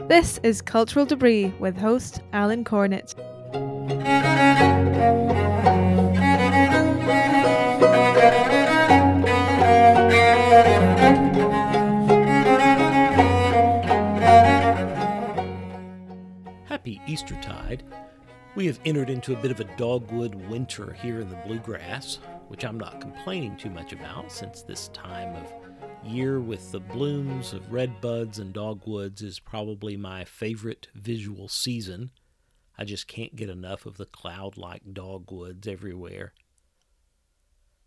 This is Cultural Debris with host Alan Cornett. Happy Eastertide. We have entered into a bit of a dogwood winter here in the bluegrass, which I'm not complaining too much about since this time of year with the blooms of red buds and dogwoods is probably my favorite visual season. I just can't get enough of the cloud like dogwoods everywhere.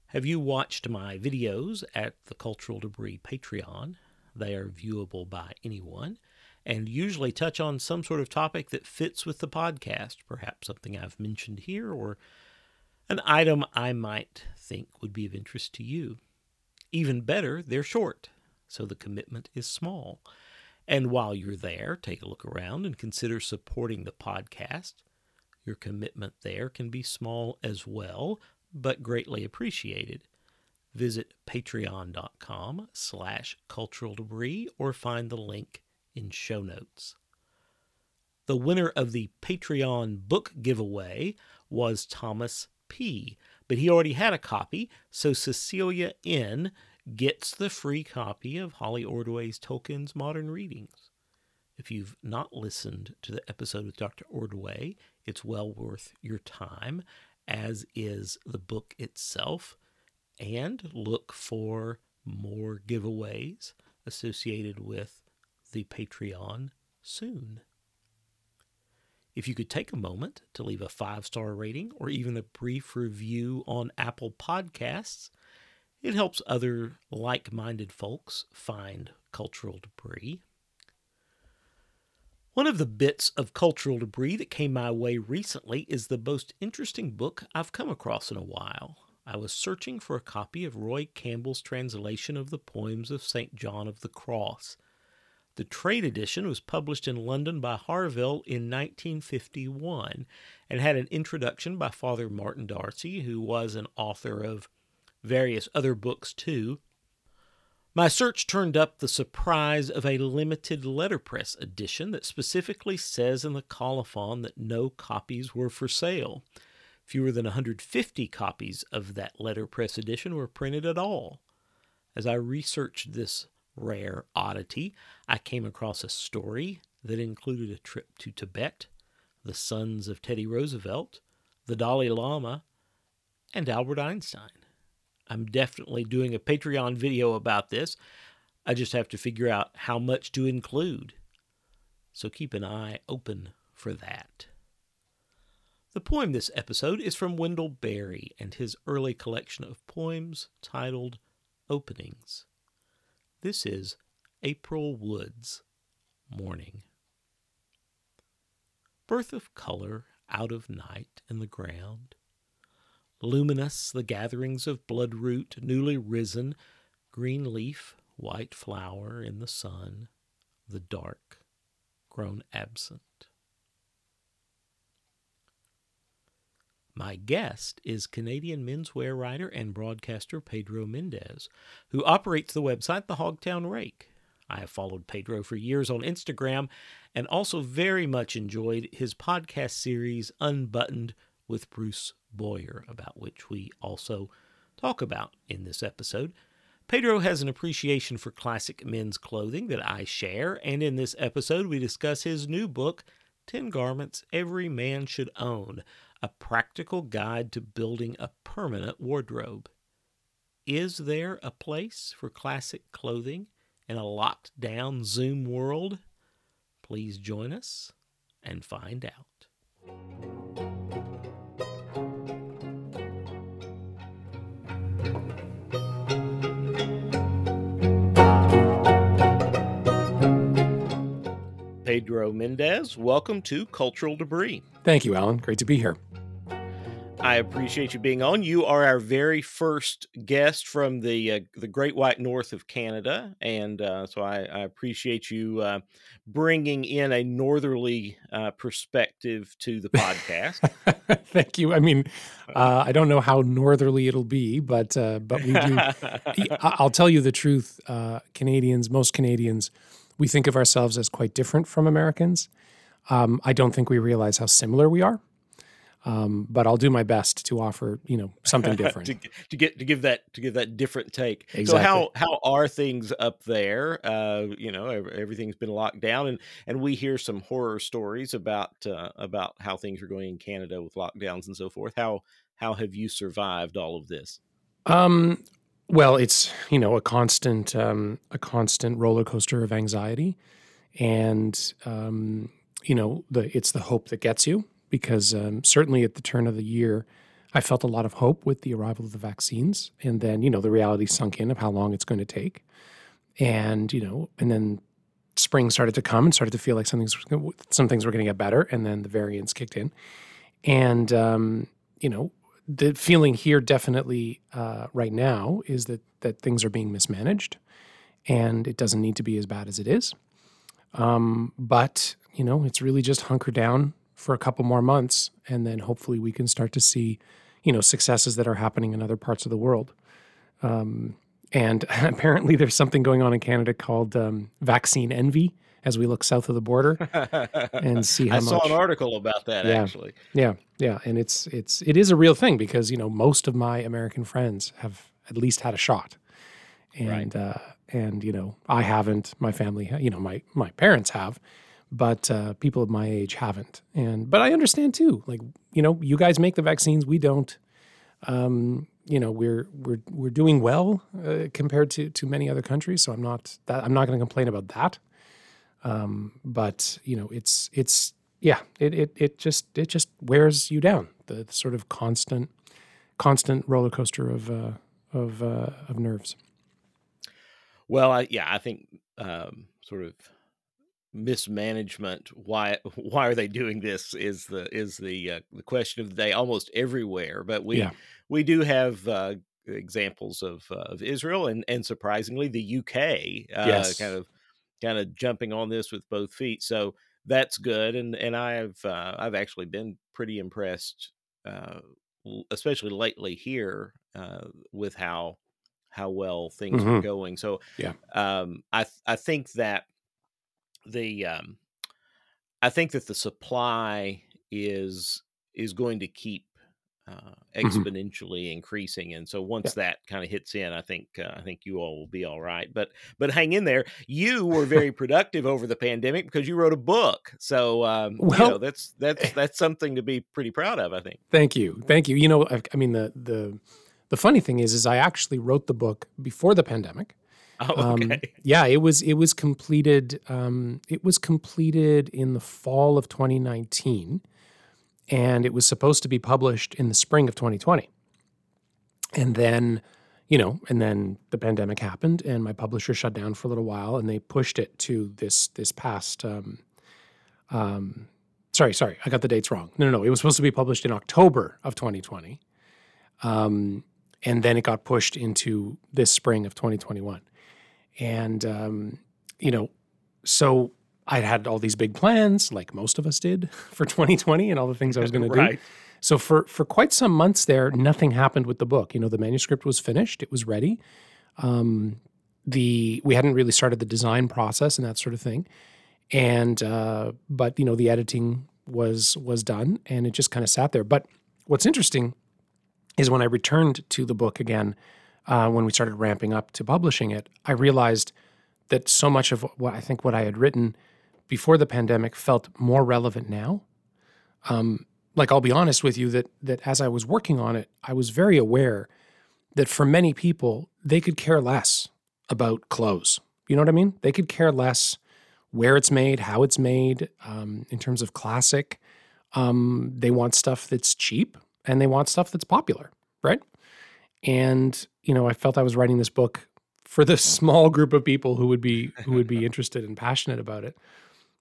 Have you watched my videos at the Cultural Debris Patreon? They are viewable by anyone and usually touch on some sort of topic that fits with the podcast, perhaps something I've mentioned here or an item I might think would be of interest to you. Even better, they're short, so the commitment is small. And while you're there, take a look around and consider supporting the podcast. Your commitment there can be small as well, but greatly appreciated. Visit patreon.com slash cultural debris or find the link in show notes. The winner of the Patreon book giveaway was Thomas P., but he already had a copy, so Cecilia N gets the free copy of Holly Ordway's Tolkien's Modern Readings. If you've not listened to the episode with Dr. Ordway, it's well worth your time, as is the book itself. And look for more giveaways associated with the Patreon soon. If you could take a moment to leave a five star rating or even a brief review on Apple Podcasts, it helps other like minded folks find cultural debris. One of the bits of cultural debris that came my way recently is the most interesting book I've come across in a while. I was searching for a copy of Roy Campbell's translation of the poems of St. John of the Cross. The trade edition was published in London by Harvill in 1951 and had an introduction by Father Martin Darcy, who was an author of various other books too. My search turned up the surprise of a limited letterpress edition that specifically says in the colophon that no copies were for sale. Fewer than 150 copies of that letterpress edition were printed at all. As I researched this rare oddity, I came across a story that included a trip to Tibet, the sons of Teddy Roosevelt, the Dalai Lama, and Albert Einstein. I'm definitely doing a Patreon video about this. I just have to figure out how much to include. So keep an eye open for that. The poem this episode is from Wendell Berry and his early collection of poems titled Openings. This is April Woods Morning. Birth of color out of night in the ground. Luminous the gatherings of bloodroot newly risen, green leaf, white flower in the sun, the dark grown absent. My guest is Canadian menswear writer and broadcaster Pedro Mendez, who operates the website The Hogtown Rake. I have followed Pedro for years on Instagram and also very much enjoyed his podcast series Unbuttoned with Bruce Boyer, about which we also talk about in this episode. Pedro has an appreciation for classic men's clothing that I share, and in this episode we discuss his new book, 10 Garments Every Man Should Own a practical guide to building a permanent wardrobe. Is there a place for classic clothing in a locked down Zoom world? Please join us and find out. Pedro Mendez, welcome to Cultural Debris. Thank you, Alan. Great to be here. I appreciate you being on. You are our very first guest from the uh, the Great White North of Canada, and uh, so I, I, appreciate you uh, bringing in a northerly uh, perspective to the podcast. Thank you. I mean, uh uh, I don't know how northerly it'll be, but but we do. I'll tell you the truth. Canadians, most Canadians, we think of ourselves as quite different from Americans. Um, I don't think we realize how similar we are. Um, but I'll do my best to offer, you know, something different to, to, get to give that to give that different take. Exactly. So how how are things up there? Uh, you know, everything's been locked down, and and we hear some horror stories about uh, about how things are going in Canada with lockdowns and so forth. How how have you survived all of this? Um, well, it's you know a constant um, a constant roller coaster of anxiety, and um, you know the it's the hope that gets you because um, certainly at the turn of the year, I felt a lot of hope with the arrival of the vaccines, and then you know the reality sunk in of how long it's going to take, and you know, and then spring started to come and started to feel like something's some things were going to get better, and then the variants kicked in, and um, you know the feeling here definitely uh, right now is that that things are being mismanaged, and it doesn't need to be as bad as it is. Um, but you know, it's really just hunker down for a couple more months, and then hopefully we can start to see, you know, successes that are happening in other parts of the world. Um, and apparently, there's something going on in Canada called um, vaccine envy as we look south of the border and see how I much. saw an article about that Yeah. actually. Yeah, yeah, and it's it's it is a real thing because you know most of my American friends have at least had a shot, and uh, and you know I haven't. My family, you know, my my parents have, but uh, people of my age haven't. And but I understand too. Like you know, you guys make the vaccines, we don't. Um, you know, we're we're we're doing well uh, compared to to many other countries. So I'm not that I'm not going to complain about that. Um, but you know, it's it's yeah, it it it just it just wears you down. The, sort of constant constant roller coaster of uh, of uh, of nerves. Well, I, yeah, I think um, sort of mismanagement. Why why are they doing this? Is the is the uh, the question of the day almost everywhere. But we Yeah. we do have uh, examples of uh, of Israel and and surprisingly the UK uh, Yes. kind of kind of jumping on this with both feet. So that's good. And and I've uh, I've actually been pretty impressed, uh, especially lately here uh, with how how well things are Mhm. going. So Yeah. um, I I think that the um, I think that the supply is is going to keep uh, exponentially increasing, and so once that kind of hits in, I think uh, I think you all will be all right. But but hang in there. You were very productive over the pandemic because you wrote a book, so um, you Well- know that's that's that's something to be pretty proud of. I think. Thank you, thank you. You know, I, I mean the the the funny thing is, is I actually wrote the book before the pandemic. Oh, Um, yeah, it was it was completed. Um, it was completed in the fall of 2019, and it was supposed to be published in the spring of 2020. And then, you know, and then the pandemic happened, and my publisher shut down for a little while, and they pushed it to this this past. Um, um, sorry, sorry, I got the dates wrong. No, no, no. It was supposed to be published in October of 2020, um, and then it got pushed into this spring of 2021 and um, you know so i had all these big plans like most of us did for 2020 and all the things i was going to do so for for quite some months there nothing happened with the book. You know the manuscript was finished. It was ready. Um, the we hadn't really started the design process and that sort of thing. And uh, but you know the editing was was done and it just kind of sat there. But what's interesting is when i returned to the book again uh, when we started ramping up to publishing it, I realized that so much of what I think what I had written before the pandemic felt more relevant now. Um, like I'll be honest with you that that as I was working on it, I was very aware that for many people they could care less about clothes. You know what I mean? They could care less where it's made, how it's made, um, in terms of classic. Um, they want stuff that's cheap and they want stuff that's popular, right? And you know i felt i was writing this book for the small group of people who would be who would be interested and passionate about it.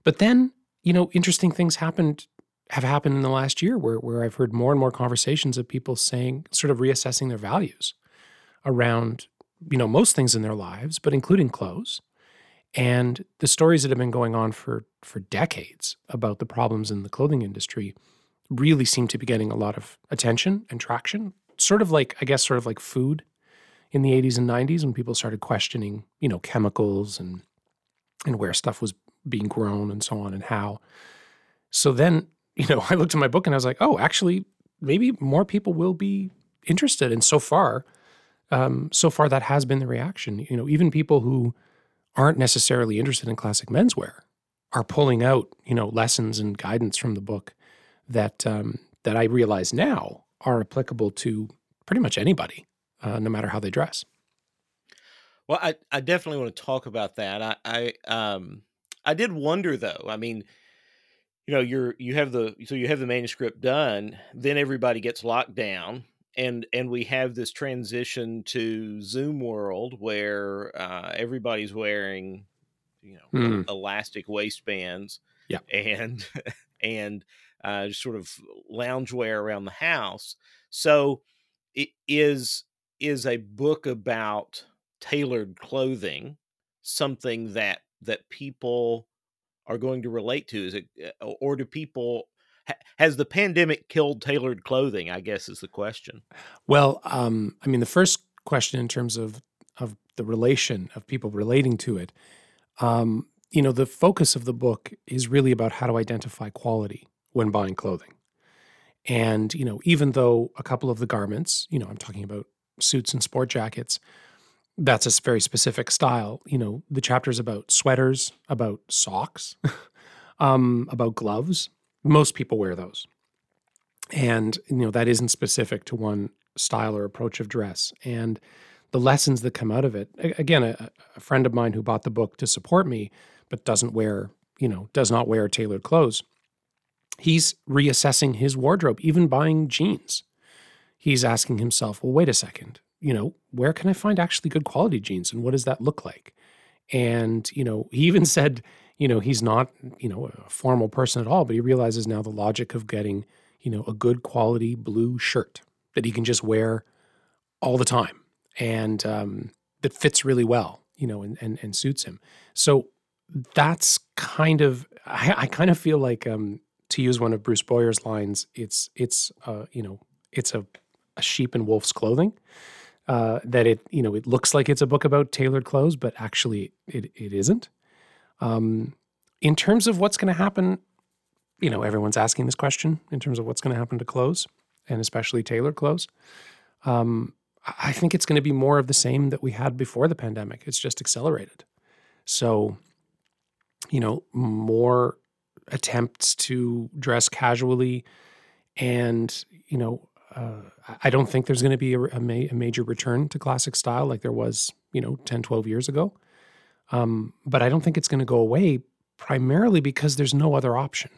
But then you know interesting things happened have happened in the last year where where i've heard more and more conversations of people saying sort of reassessing their values around you know most things in their lives but including clothes and the stories that have been going on for for decades about the problems in the clothing industry really seem to be getting a lot of attention and traction sort of like i guess sort of like food in the 80s and 90s when people started questioning you know chemicals and and where stuff was being grown and so on and how. So then, you know, I looked at my book and I was like, oh, actually, maybe more people will be interested. And so far, um, so far that has been the reaction. You know, even people who aren't necessarily interested in classic menswear are pulling out, you know, lessons and guidance from the book that um, that I realize now are applicable to pretty much anybody, uh, no matter how they dress. Well, I, I definitely want to talk about that. I, I um I did wonder though. I mean, you know, you're you have the so you have the manuscript done, then everybody gets locked down, and and we have this transition to Zoom world where uh, everybody's wearing, you know, mm. elastic waistbands, yeah, and and uh, sort of loungewear around the house. So, it is is a book about tailored clothing something that that people are going to relate to? Is it, uh, or do people? Has the pandemic killed tailored clothing? I guess is the question. Well, um, I mean, the first question in terms of of the relation of people relating to it, um, you know, the focus of the book is really about how to identify quality when buying clothing. And, you know, even though a couple of the garments, you know, I'm talking about suits and sport jackets, that's a very specific style. You know, the chapters about sweaters, about socks, um, about gloves. Most people wear those. And, you know, that isn't specific to one style or approach of dress. And the lessons that come out of it, again, a, a friend of mine who bought the book to support me, but doesn't wear, you know, does not wear tailored clothes, he's reassessing his wardrobe, even buying jeans. He's asking himself, well, wait a second you know, where can I find actually good quality jeans and what does that look like? And, you know, he even said, you know, he's not, you know, a formal person at all, but he realizes now the logic of getting, you know, a good quality blue shirt that he can just wear all the time and um, that fits really well, you know, and, and, and suits him. So that's kind of, I, I kind of feel like, um, to use one of Bruce Boyer's lines, it's, it's, uh, you know, it's a, a sheep in wolf's clothing uh, that it you know it looks like it's a book about tailored clothes, but actually it it isn't. Um, in terms of what's going to happen, you know, everyone's asking this question in terms of what's going to happen to clothes and especially tailored clothes. Um, I think it's going to be more of the same that we had before the pandemic. It's just accelerated. So, you know, more attempts to dress casually and, you know, uh, I don't think there's going to be a, a, ma- a, major return to classic style like there was, you know, 10, 12 years ago. Um, but I don't think it's going to go away primarily because there's no other option,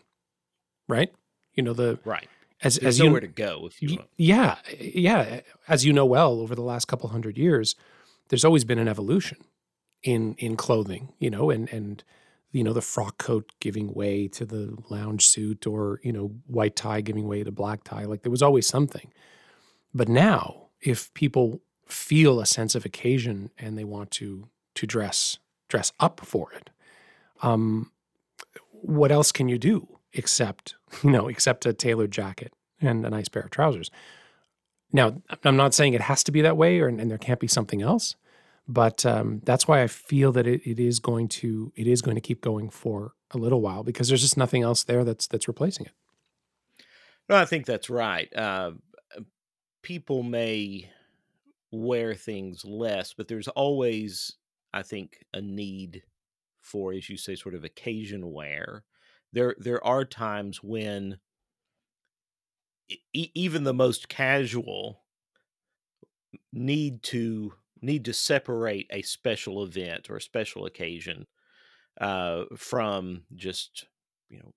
right? You know, the right as there's as nowhere you, to go if you want. Yeah, yeah. As you know well, over the last couple hundred years, there's always been an evolution in in clothing, you know, and and you know the frock coat giving way to the lounge suit or you know white tie giving way to black tie like there was always something. But now if people feel a sense of occasion and they want to to dress dress up for it um what else can you do except you know except a tailored jacket and a nice pair of trousers? Now i'm not saying it has to be that way or and there can't be something else but um, that's why I feel that it, it is going to it is going to keep going for a little while because there's just nothing else there that's that's replacing it. No, I think that's right. Uh, people may wear things less, but there's always, I think, a need for, as you say, sort of occasion wear. There, there are times when e- even the most casual need to need to separate a special event or a special occasion uh, from just you know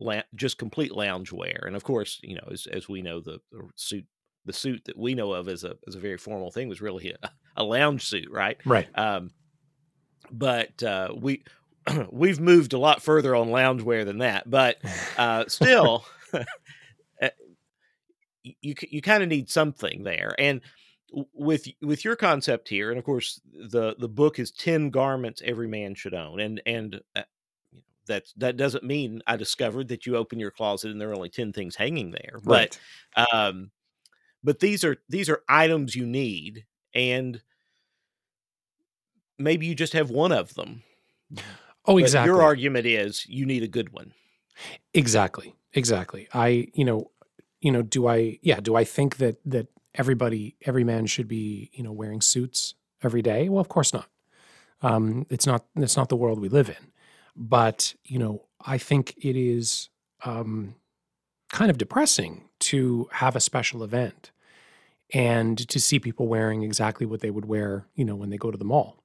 la- just complete loungewear. And of course, you know, as as we know, the, the, suit the suit that we know of as a as a very formal thing was really a, a lounge suit, right? Right. Um, but uh, we we've moved a lot further on loungewear than that, but uh, still. Eh, you you kind of need something there, and with with your concept here, and of course the the book is ten garments every man should own, and and uh, that that doesn't mean I discovered that you open your closet and there are only ten things hanging there, right. but um, but these are these are items you need, and maybe you just have one of them. Oh, But exactly. your argument is you need a good one. Exactly. Exactly. I, you know, you know, do I yeah, do I think that that everybody every man should be, you know, wearing suits every day? Well, of course not. Um it's not it's not the world we live in. But, you know, I think it is um kind of depressing to have a special event and to see people wearing exactly what they would wear, you know, when they go to the mall.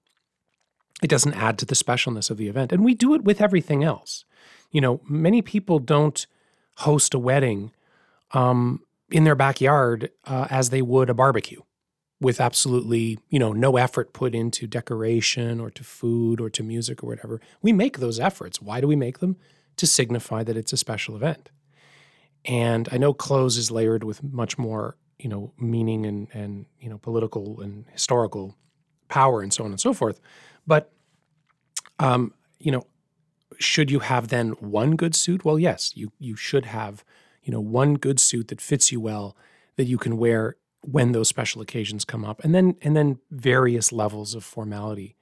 It doesn't add to the specialness of the event. And we do it with everything else. You know, many people don't host a wedding um, in their backyard uh, as they would a barbecue with absolutely, you know, no effort put into decoration or to food or to music or whatever. We make those efforts. Why do we make them? To signify that it's a special event. And I know clothes is layered with much more, you know, meaning and and you know, political and historical power and so on and so forth. But um, you know, should you have then one good suit? Well, yes, you you should have, you know, one good suit that fits you well that you can wear when those special occasions come up, and then and then various levels of formality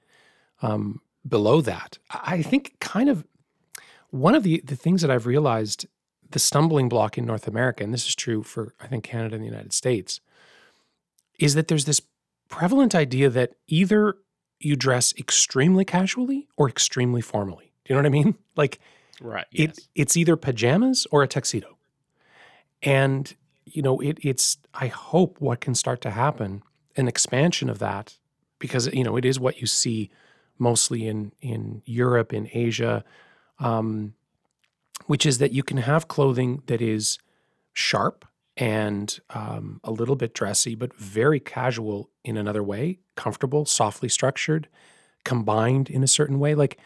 um, below that. I think kind of one of the the things that I've realized the stumbling block in North America, and this is true for I think Canada and the United States, is that there's this prevalent idea that either you dress extremely casually or extremely formally. Do you know what I mean? Like Right. it it's either pajamas or a tuxedo. And you know, it it's I hope what can start to happen an expansion of that because you know, it is what you see mostly in in Europe in Asia um which is that you can have clothing that is sharp and um, a little bit dressy, but very casual in another way, comfortable, softly structured, combined in a certain way. Like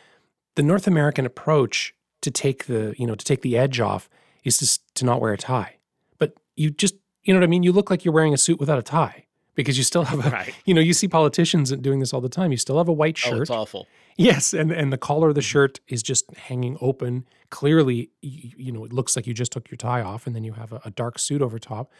the North American approach to take the you know to take the edge off is to, to not wear a tie, you just you know what I mean. You look like you're wearing a suit without a tie because you still have a Right. you know you see politicians doing this all the time. You still have a white shirt. Oh, it's awful. Yes, and and the collar of the mm-hmm. shirt is just hanging open. Clearly, you, you know, it looks like you just took your tie off, and then you have a, a dark suit over top.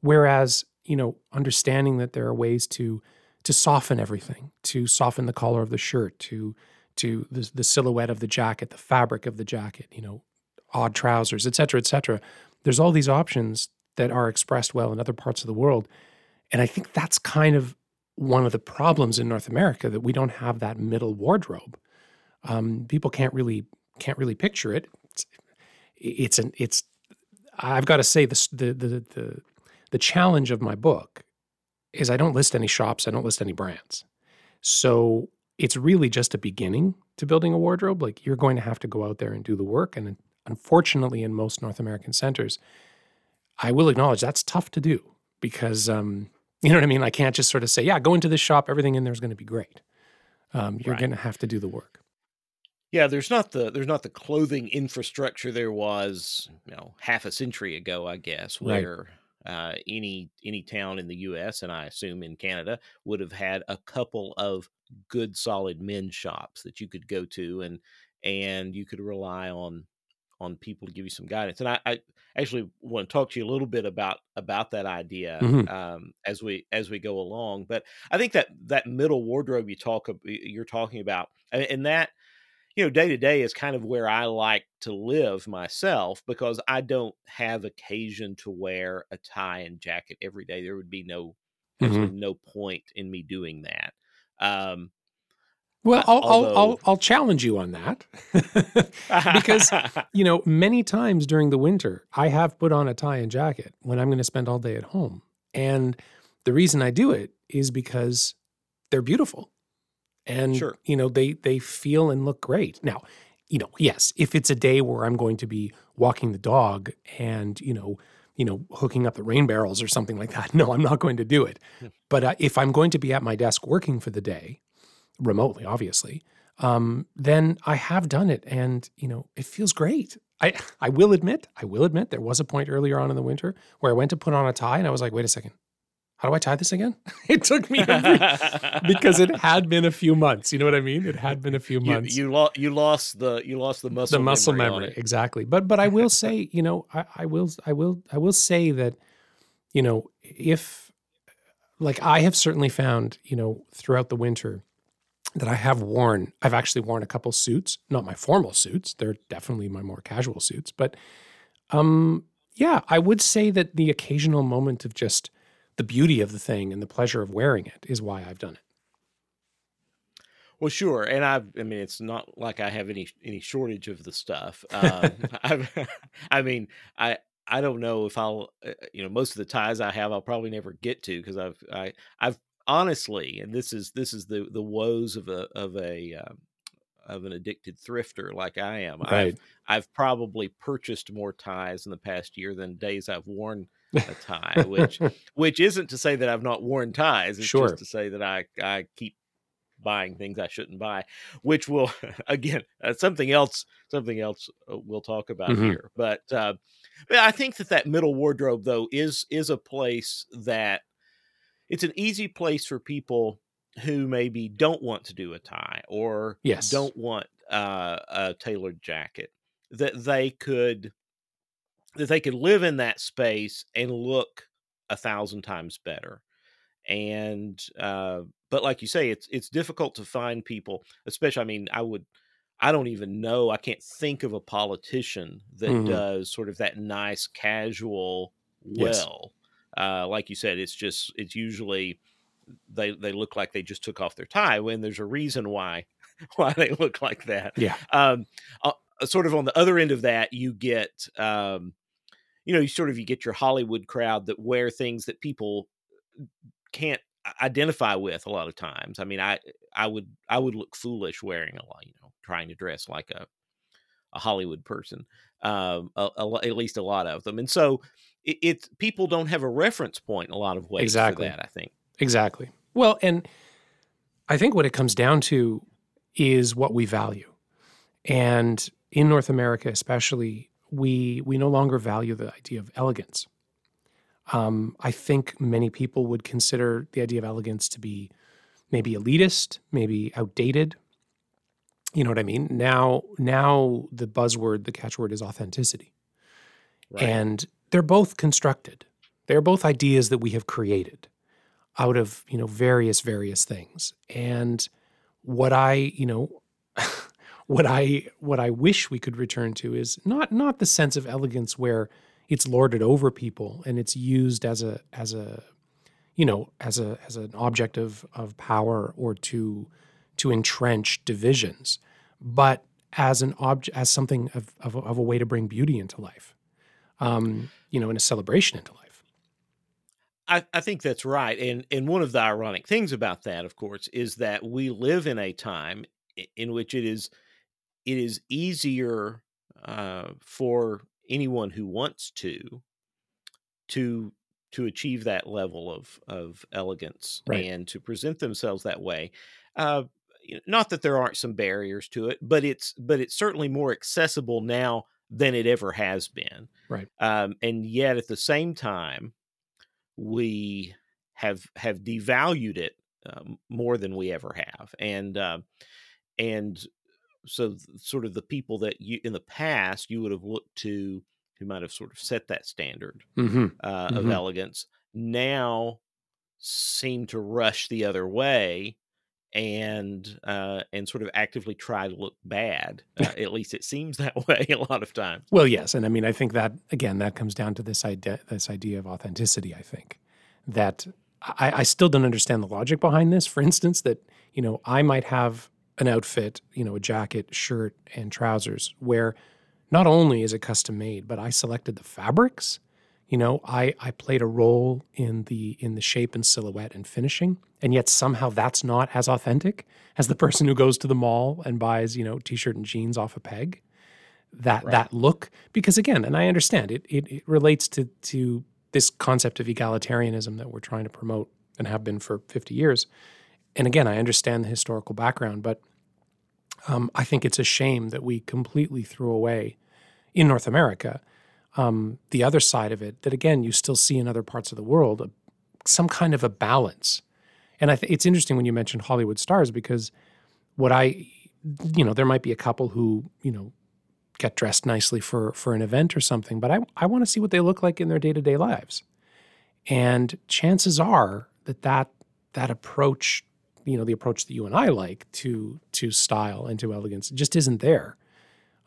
Whereas, you know, understanding that there are ways to to soften everything, to soften the collar of the shirt, to to the, the silhouette of the jacket, the fabric of the jacket, you know, odd trousers, et cetera, et cetera. There's all these options that are expressed well in other parts of the world, and I think that's kind of one of the problems in North America that we don't have that middle wardrobe. Um, people can't really can't really picture it. It's, it's an it's. I've got to say this the the the the challenge of my book is I don't list any shops. I don't list any brands. So it's really just a beginning to building a wardrobe. Like you're going to have to go out there and do the work. And unfortunately, in most North American centers, I will acknowledge that's tough to do because um, you know what I mean? I can't just sort of say, yeah, go into this shop, everything in there is going to be great. Um, you're Right. going to have to do the work. Yeah, there's not the there's not the clothing infrastructure there was, you know, half a century ago, I guess, Right. where uh, any any town in the U.S. and I assume in Canada would have had a couple of good, solid men's shops that you could go to, and and you could rely on on people to give you some guidance. And I, I actually want to talk to you a little bit about about that idea Mhm. um, as we as we go along. But I think that that middle wardrobe you talk you're talking about, and, that you know day to day is kind of where I like to live myself because I don't have occasion to wear a tie and jacket every day. There would be no absolutely no point in me doing that. Um, Well, I'll, I'll, I'll, I'll challenge you on that. because, you know, many times during the winter, I have put on a tie and jacket when I'm going to spend all day at home. And the reason I do it is because they're beautiful. And, Sure. you know, they, they feel and look great. Now, you know, yes, if it's a day where I'm going to be walking the dog and, you know, you know, hooking up the rain barrels or something like that, no, I'm not going to do it. Hmm. But uh, if I'm going to be at my desk working for the day, remotely, obviously, um, then I have done it, and you know it feels great. I I will admit, I will admit, there was a point earlier on in the winter where I went to put on a tie, and I was like, wait a second, how do I tie this again? it took me re- because it had been a few months. You know what I mean? It had been a few months. you, lo- you lost the you lost the muscle the muscle memory, memory, exactly. But but I will say, you know, I, I will I will I will say that, you know, if like I have certainly found, you know, throughout the winter, that I have worn. I've actually worn a couple suits, not my formal suits. They're definitely my more casual suits, but um, yeah, I would say that the occasional moment of just the beauty of the thing and the pleasure of wearing it is why I've done it. Well, sure, and I, I mean, it's not like I have any any shortage of the stuff. Um, I, I mean, I I don't know if I'll, uh, you know, most of the ties I have, I'll probably never get to because I've I I've honestly, and this is this is the the woes of a of a um, of an addicted thrifter like I am. Right. I've I've probably purchased more ties in the past year than days I've worn a tie, which which isn't to say that I've not worn ties. It's Sure. just to say that I I keep buying things I shouldn't buy, which will again uh, something else something else uh, we'll talk about Mhm. here. But uh, but I think that that middle wardrobe though is is a place that it's an easy place for people who maybe don't want to do a tie or Yes. don't want uh, a tailored jacket that they could that they could live in that space and look a thousand times better and uh but like you say it's it's difficult to find people especially i mean i would i don't even know i can't think of a politician that Mhm. does sort of that nice casual well uh like you said it's just it's usually they they look like they just took off their tie when there's a reason why why they look like that. Yeah. um uh, sort of on the other end of that you get um you know you sort of you get your hollywood crowd that wear things that people can't identify with a lot of times. I mean i i would i would look foolish wearing a lot you know trying to dress like a a hollywood person um a, a at least a lot of them. And so it, it's people don't have a reference point in a lot of ways Exactly. for that i think Exactly. Well, and I think what it comes down to is what we value. And in North America, especially, we we no longer value the idea of elegance. Um, I think many people would consider the idea of elegance to be maybe elitist, maybe outdated. You know what I mean? Now, now the buzzword, the catchword is authenticity. And they're both constructed. They're both ideas that we have created out of, you know, various, various things. And what I, you know, what I what I wish we could return to is not not the sense of elegance where it's lorded over people and it's used as a as a you know as a as an object of of power or to to entrench divisions but as an object as something of, of, of a way to bring beauty into life um you know and a celebration into life I, I think that's right. And and one of the ironic things about that, of course, is that we live in a time in which it is it is easier uh, for anyone who wants to to to achieve that level of of elegance Right. and to present themselves that way. Uh, not that there aren't some barriers to it, but it's but it's certainly more accessible now than it ever has been. Right. Um, and yet, at the same time, we have have devalued it um, more than we ever have, and uh, and so sort of the people that you in the past you would have looked to who might have sort of set that standard mm-hmm. uh, of Mhm. elegance now seem to rush the other way and uh, and sort of actively try to look bad. Uh, at least it seems that way a lot of times. Well, yes, and I mean, I think that again, that comes down to this idea, this idea of authenticity. I think that I, I still don't understand the logic behind this. For instance, that you know, I might have an outfit, you know, a jacket, shirt, and trousers, where not only is it custom made, but I selected the fabrics. You know, I I played a role in the in the shape and silhouette and finishing, and yet somehow that's not as authentic as the person who goes to the mall and buys, you know, t-shirt and jeans off a peg that Right. that look because again and i understand it, it it relates to to this concept of egalitarianism that we're trying to promote and have been for 50 years and again i understand the historical background but um, i think it's a shame that we completely threw away in north america um, the other side of it that again you still see in other parts of the world a, some kind of a balance and i think it's interesting when you mentioned hollywood stars because what i you know there might be a couple who you know get dressed nicely for for an event or something but i i want to see what they look like in their day-to-day lives and chances are that that that approach you know the approach that you and I like to to style and to elegance. Just isn't there,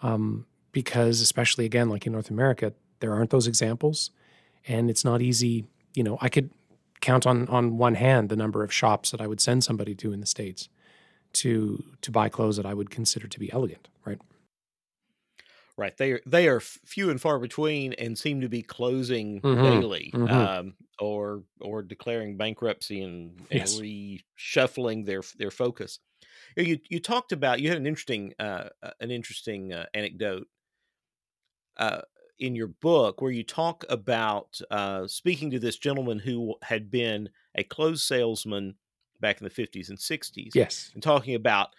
um, because especially again, like in North America, there aren't those examples, and it's not easy. You know, I could count on on one hand the number of shops that I would send somebody to in the states to to buy clothes that I would consider to be elegant, right? Right. They are they are few and far between and seem to be closing mm-hmm. daily, mm-hmm. Um, or or declaring bankruptcy and, and yes. reshuffling their their focus. You you talked about you had an interesting uh, uh, an interesting uh, anecdote uh, in your book where you talk about uh, speaking to this gentleman who had been a clothes salesman back in the 50s and 60s. Yes. And talking about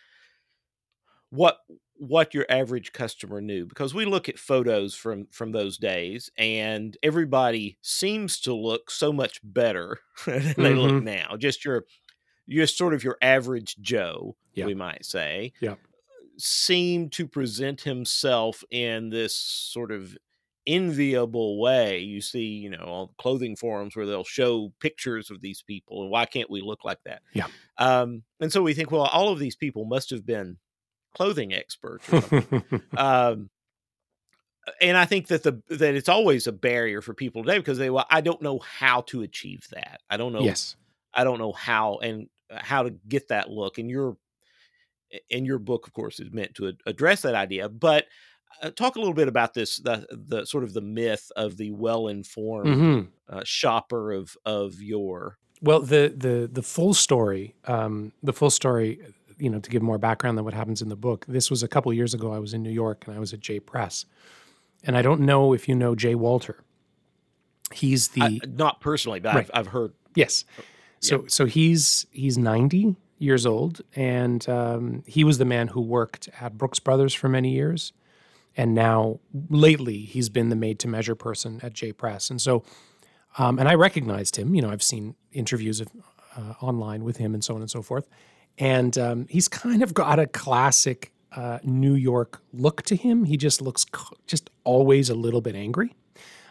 what what your average customer knew because we look at photos from from those days and everybody seems to look so much better than mm-hmm. they look mm-hmm. now just your just sort of your average joe yep. we might say yeah seemed to present himself in this sort of enviable way. You see, you know, all clothing forums where they'll show pictures of these people and why can't we look like that? Yeah. Um, and so we think, well, all of these people must have been clothing experts um, and I think that the that it's always a barrier for people today because they well, I don't know how to achieve that. I don't know. Yes. I don't know how and uh, how to get that look. And your in your book, of course, is meant to address that idea. But uh, talk a little bit about this the the sort of the myth of the well informed mm-hmm. uh, shopper of of your well the the the full story um, the full story you know to give more background than what happens in the book this was a couple years ago I was in New York and I was at J Press and I don't know if you know Jay Walter he's the I, not personally but right. I've, I've heard yes oh, so yeah. so he's he's 90 years old and um, he was the man who worked at Brooks Brothers for many years and now lately he's been the made to measure person at J Press. And so, um, and I recognized him. You know, I've seen interviews of, uh, online with him and so on and so forth. And um, he's kind of got a classic uh, New York look to him. He just looks just always a little bit angry.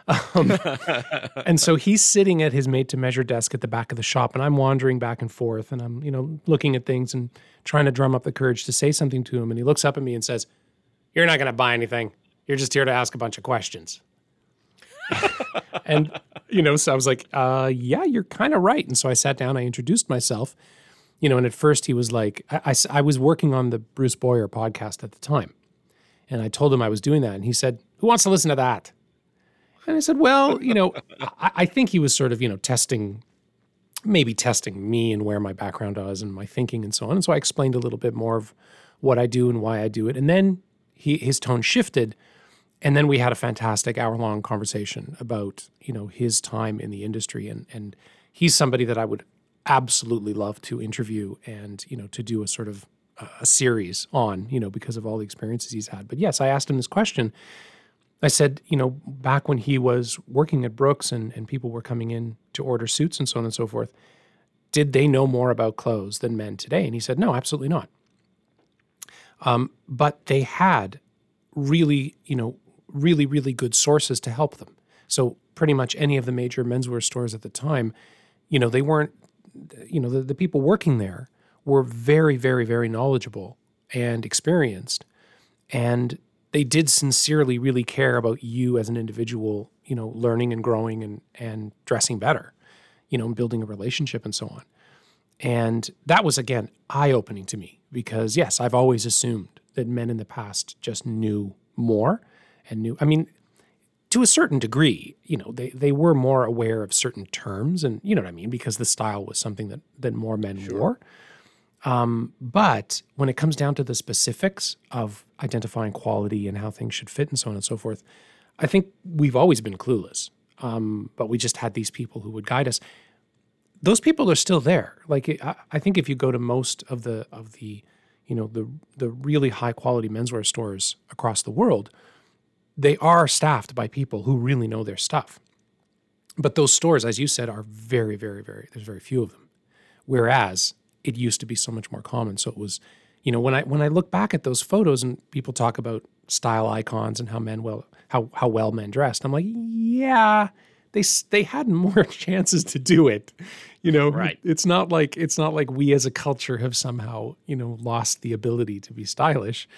Um, and so he's sitting at his made to measure desk at the back of the shop, and I'm wandering back and forth, and I'm you know looking at things and trying to drum up the courage to say something to him. And he looks up at me and says, you're not going to buy anything. You're just here to ask a bunch of questions. and, you know, so I was like, uh, yeah, you're kind of right. And so I sat down, I introduced myself, you know, and at first he was like, I, I, I was working on the Bruce Boyer podcast at the time. And I told him I was doing that. And he said, Who wants to listen to that? And I said, Well, you know, I, I think he was sort of, you know, testing, maybe testing me and where my background was and my thinking and so on. And so I explained a little bit more of what I do and why I do it. And then he his tone shifted and then we had a fantastic hour long conversation about you know his time in the industry and and he's somebody that I would absolutely love to interview and you know to do a sort of a series on you know because of all the experiences he's had. But yes I asked him this question. I said you know back when he was working at Brooks and and people were coming in to order suits and so on and so forth did they know more about clothes than men today? And he said no absolutely not um, but they had really, you know, really, really good sources to help them. So pretty much any of the major menswear stores at the time, you know, they weren't, you know, the, the people working there were very, very, very knowledgeable and experienced. And they did sincerely really care about you as an individual, you know, learning and growing and, and dressing better, you know, and building a relationship and so on. And that was, again, eye opening to me because, yes, I've always assumed that men in the past just knew more and knew, I mean, to a certain degree, you know, they, they were more aware of certain terms and, you know what I mean, because the style was something that, that more men sure. wore. Um, but when it comes down to the specifics of identifying quality and how things should fit and so on and so forth, I think we've always been clueless. Um, but we just had these people who would guide us those people are still there. Like I, I think if you go to most of the of the you know the the really high quality menswear stores across the world, they are staffed by people who really know their stuff. But those stores, as you said, are very, very, very. There's very few of them. Whereas it used to be so much more common. So it was, you know, when I when I look back at those photos and people talk about style icons and how men well how how well men dressed, I'm like, yeah, they they had more chances to do it. You know, right. it's not like it's not like we as a culture have somehow you know lost the ability to be stylish.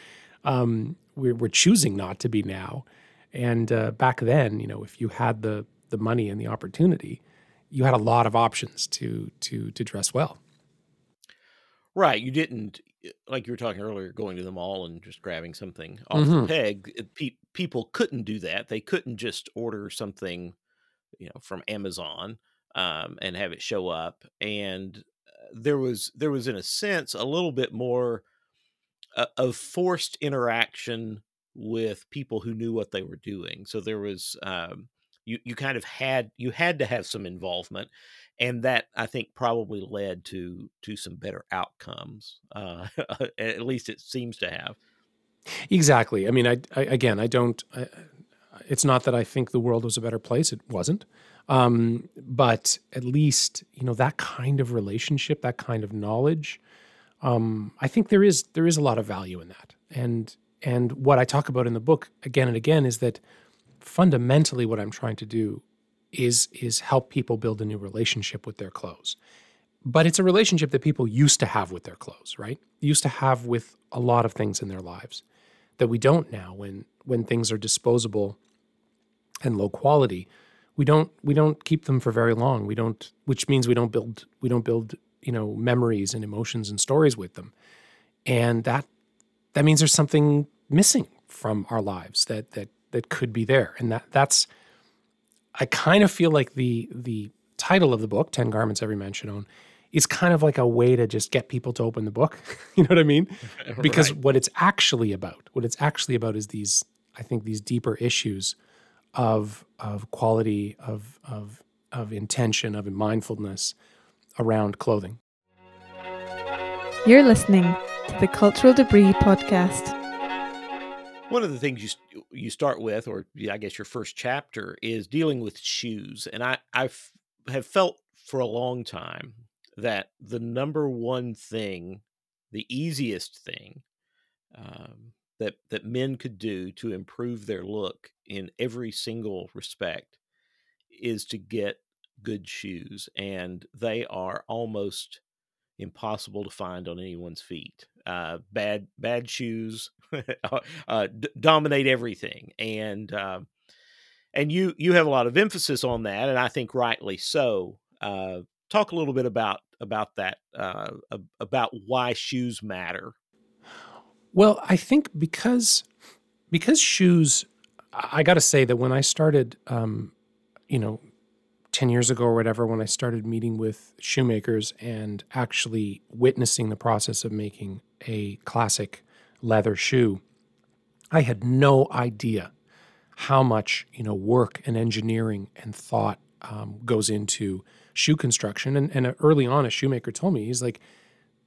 Um, we're, we're choosing not to be now. And uh, back then, you know, if you had the the money and the opportunity, you had a lot of options to to to dress well. Right. You didn't like you were talking earlier, going to the mall and just grabbing something off mm-hmm. the peg. Pe- people couldn't do that. They couldn't just order something, you know, from Amazon um, and have it show up. And uh, there was there was in a sense a little bit more uh, of forced interaction with people who knew what they were doing. So there was um, you you kind of had you had to have some involvement, and that I think probably led to to some better outcomes. Uh, at least it seems to have. Exactly. I mean, I, I again, I don't. I, it's not that I think the world was a better place. It wasn't. Um, but at least you know that kind of relationship, that kind of knowledge. Um, I think there is there is a lot of value in that, and and what I talk about in the book again and again is that fundamentally what I'm trying to do is is help people build a new relationship with their clothes. But it's a relationship that people used to have with their clothes, right? Used to have with a lot of things in their lives that we don't now when when things are disposable and low quality. We don't we don't keep them for very long. We don't which means we don't build we don't build, you know, memories and emotions and stories with them. And that that means there's something missing from our lives that that that could be there. And that that's I kind of feel like the the title of the book, 10 Garments Every Man Should Own, is kind of like a way to just get people to open the book. you know what I mean? Because right. what it's actually about, what it's actually about is these, I think, these deeper issues of of quality, of of of intention, of mindfulness around clothing. You're listening to the Cultural Debris Podcast. One of the things you you start with, or I guess your first chapter, is dealing with shoes, and I I have felt for a long time that the number one thing, the easiest thing um, that that men could do to improve their look in every single respect is to get good shoes, and they are almost impossible to find on anyone's feet. Uh, bad bad shoes uh, d- dominate everything, and uh, and you you have a lot of emphasis on that, and I think rightly so. Uh, talk a little bit about about that uh, about why shoes matter. Well, I think because because shoes, I got to say that when I started, um, you know, 10 years ago or whatever, when I started meeting with shoemakers and actually witnessing the process of making a classic leather shoe, I had no idea how much you know work and engineering and thought um, goes into shoe construction. And, and early on, a shoemaker told me he's like,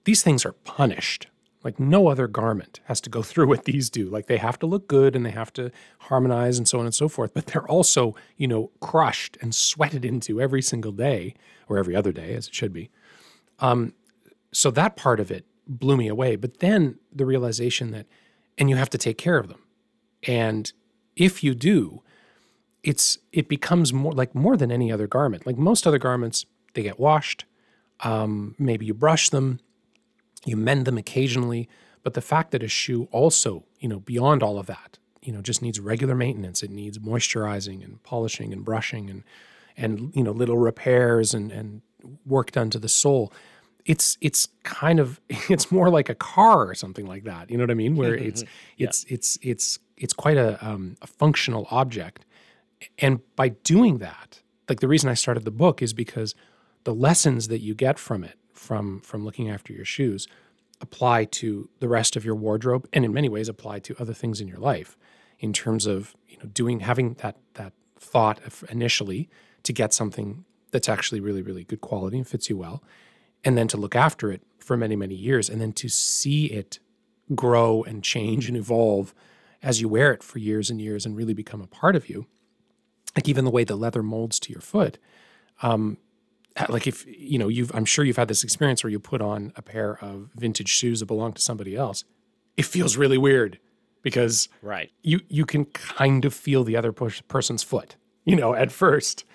these things are punished like no other garment has to go through what these do. Like they have to look good and they have to harmonize and so on and so forth, but they're also, you know, crushed and sweated into every single day or every other day, as it should be. Um, so that part of it blew me away. But then the realization that, and you have to take care of them. And if you do, it's it becomes more like more than any other garment. Like most other garments, they get washed. Um, maybe you brush them you mend them occasionally, but the fact that a shoe also, you know, beyond all of that, you know, just needs regular maintenance. It needs moisturizing and polishing and brushing and and you know little repairs and and work done to the sole. It's it's kind of it's more like a car or something like that. You know what I mean? Where it's yeah. it's it's it's it's quite a, um, a functional object. And by doing that, like the reason I started the book is because the lessons that you get from it from from looking after your shoes apply to the rest of your wardrobe and in many ways apply to other things in your life in terms of you know doing having that that thought initially to get something that's actually really really good quality and fits you well and then to look after it for many many years and then to see it grow and change and evolve as you wear it for years and years and really become a part of you. Like even the way the leather molds to your foot um, like if you know you've i'm sure you've had this experience where you put on a pair of vintage shoes that belong to somebody else it feels really weird because right you you can kind of feel the other person's foot you know at first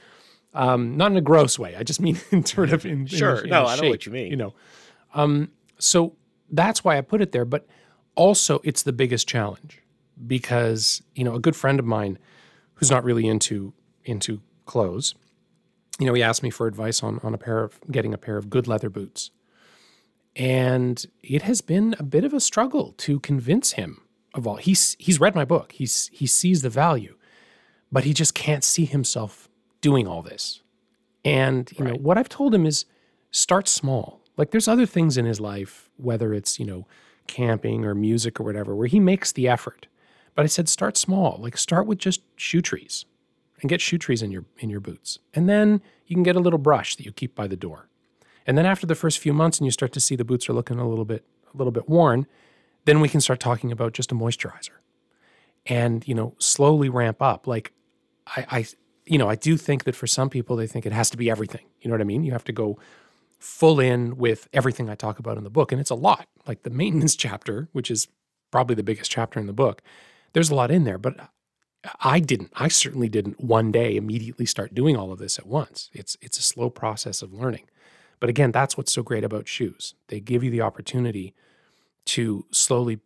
Um, not in a gross way. I just mean in sort of in Sure. In, in No, I know what you mean. You know, um, so that's why I put it there. But also, it's the biggest challenge because you know a good friend of mine who's not really into into clothes. You know, he asked me for advice on on a pair of getting a pair of good leather boots, and it has been a bit of a struggle to convince him of all. He's he's read my book. He's he sees the value, but he just can't see himself doing all this. And you know what I've told him is start small. Like there's other things in his life, whether it's you know camping or music or whatever, where he makes the effort. But I said start small. Like start with just shoe trees, and get shoe trees in your in your boots, and then you can get a little brush that you keep by the door. And then after the first few months, and you start to see the boots are looking a little bit a little bit worn, then we can start talking about just a moisturizer, and you know slowly ramp up. Like I, I you know I do think that for some people they think it has to be everything. You know what I mean? You have to go full in with everything I talk about in the book, and it's a lot. Like the maintenance chapter, which is probably the biggest chapter in the book. There's a lot in there, but I didn't. I certainly didn't one day immediately start doing all of this at once. It's it's a slow process of learning. But again, that's what's so great about shoes. They give you the opportunity to slowly,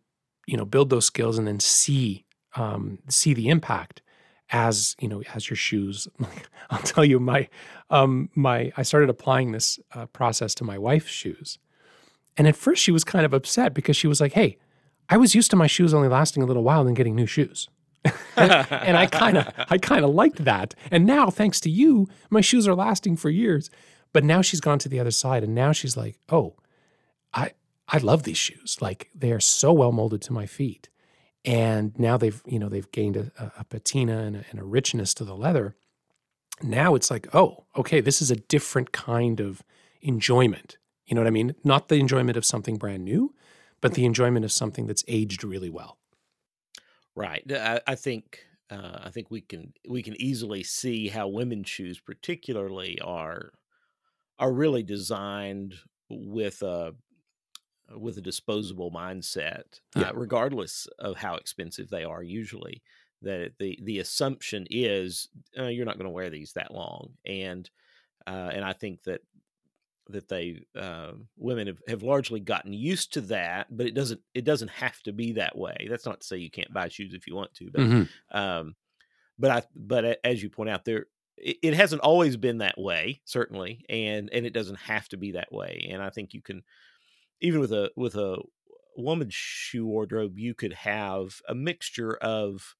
you know, build those skills and then see um, see the impact as you know as your shoes. I'll tell you my um, my I started applying this uh, process to my wife's shoes, and at first she was kind of upset because she was like, "Hey, I was used to my shoes only lasting a little while and getting new shoes." And I kind of I kind of liked that. And now thanks to you, my shoes are lasting for years. But now she's gone to the other side and now she's like, "Oh, I I love these shoes. Like they are so well molded to my feet." And now they've, you know, they've gained a, a- a patina and a, and a richness to the leather. Now it's like, "Oh, okay, this is a different kind of enjoyment." You know what I mean? Not the enjoyment of something brand new, but the enjoyment of something that's aged really well. Right. I, I think uh, I think we can we can easily see how women's shoes, particularly, are are really designed with a with a disposable mindset, Yeah. uh, regardless of how expensive they are. Usually, that the the assumption is uh, you're not going to wear these that long, and uh, and I think that that they uh, women have, have largely gotten used to that, but it doesn't it doesn't have to be that way. That's not to say you can't buy shoes if you want to, but Mhm. um, but I but as you point out, there it, it hasn't always been that way, certainly, and and it doesn't have to be that way. And I think you can even with a with a woman's shoe wardrobe, you could have a mixture of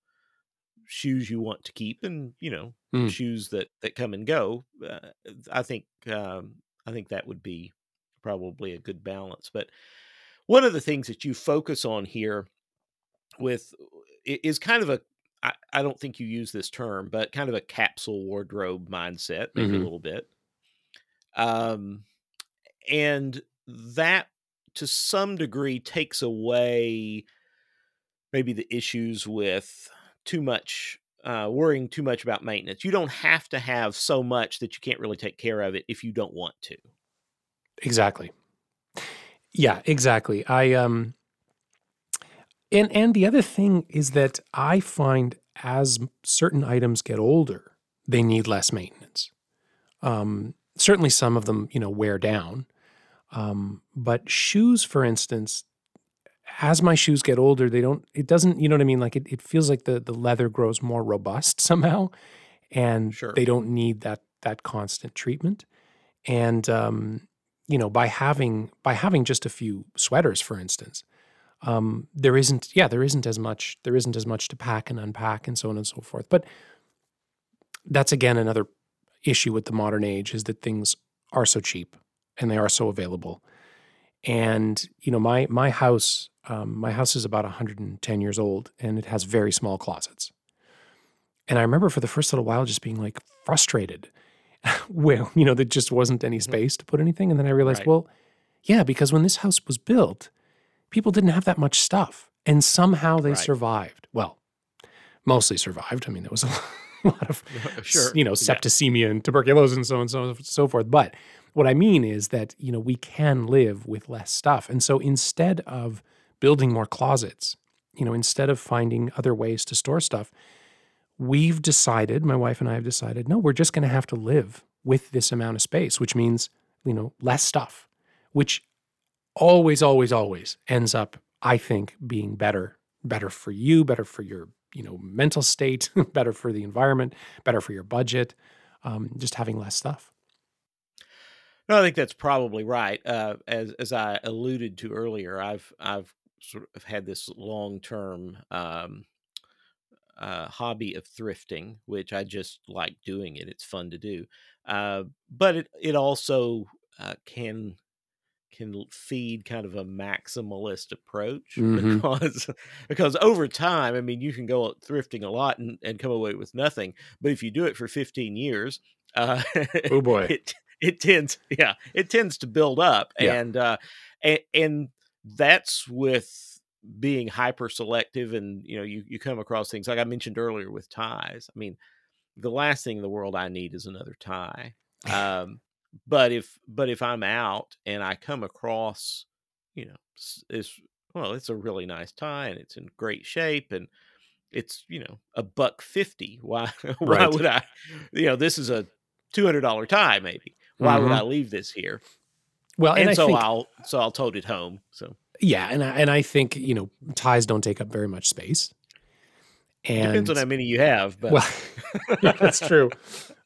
shoes you want to keep and you know Mm. shoes that that come and go. Uh, I think um, I think that would be probably a good balance. But one of the things that you focus on here with is kind of a I, I don't think you use this term, but kind of a capsule wardrobe mindset, maybe Mhm. a little bit. Um, and that to some degree takes away maybe the issues with too much uh, worrying too much about maintenance. You don't have to have so much that you can't really take care of it if you don't want to. Exactly. Yeah, exactly. I um and and the other thing is that I find as certain items get older, they need less maintenance. Um certainly some of them, you know, wear down. Um but shoes for instance, as my shoes get older, they don't it doesn't, you know what I mean, like it, it feels like the the leather grows more robust somehow and Sure. they don't need that that constant treatment. And um you know by having by having just a few sweaters for instance um, there isn't yeah there isn't as much there isn't as much to pack and unpack and so on and so forth but that's again another issue with the modern age is that things are so cheap and they are so available and you know my my house um, my house is about 110 years old and it has very small closets and i remember for the first little while just being like frustrated well you know there just wasn't any space to put anything and then i realized Right. well yeah because when this house was built people didn't have that much stuff and somehow they Right. survived well mostly survived i mean there was a lot of Sure. you know Yeah. septicemia and tuberculosis and so on and so, so forth but what i mean is that you know we can live with less stuff and so instead of building more closets you know instead of finding other ways to store stuff we've decided, my wife and I have decided, no, we're just going to have to live with this amount of space, which means, you know, less stuff, which always, always, always ends up, I think, being better, better for you, better for your, you know, mental state, better for the environment, better for your budget, um, just having less stuff. No, I think that's probably right. Uh, as as I alluded to earlier, I've I've sort of had this long term um, uh, hobby of thrifting, which I just like doing it. It's fun to do, uh, but it it also uh, can can feed kind of a maximalist approach Mhm. because because over time, I mean, you can go out thrifting a lot and, and come away with nothing, but if you do it for 15 years, uh, Oh boy. it it tends yeah it tends to build up Yeah. and uh and, and that's with being hyper selective and you know you you come across things like i mentioned earlier with ties i mean the last thing in the world i need is another tie um but if but if i'm out and i come across you know it's well it's a really nice tie and it's in great shape and it's you know a buck 50 why why Right. would i you know this is a $200 tie maybe why would Mhm. i leave this here Well, and, and, I so think, i'll so i'll tote it home so yeah, and I, and I think you know ties don't take up very much space. And depends on how many you have but well, yeah, that's true.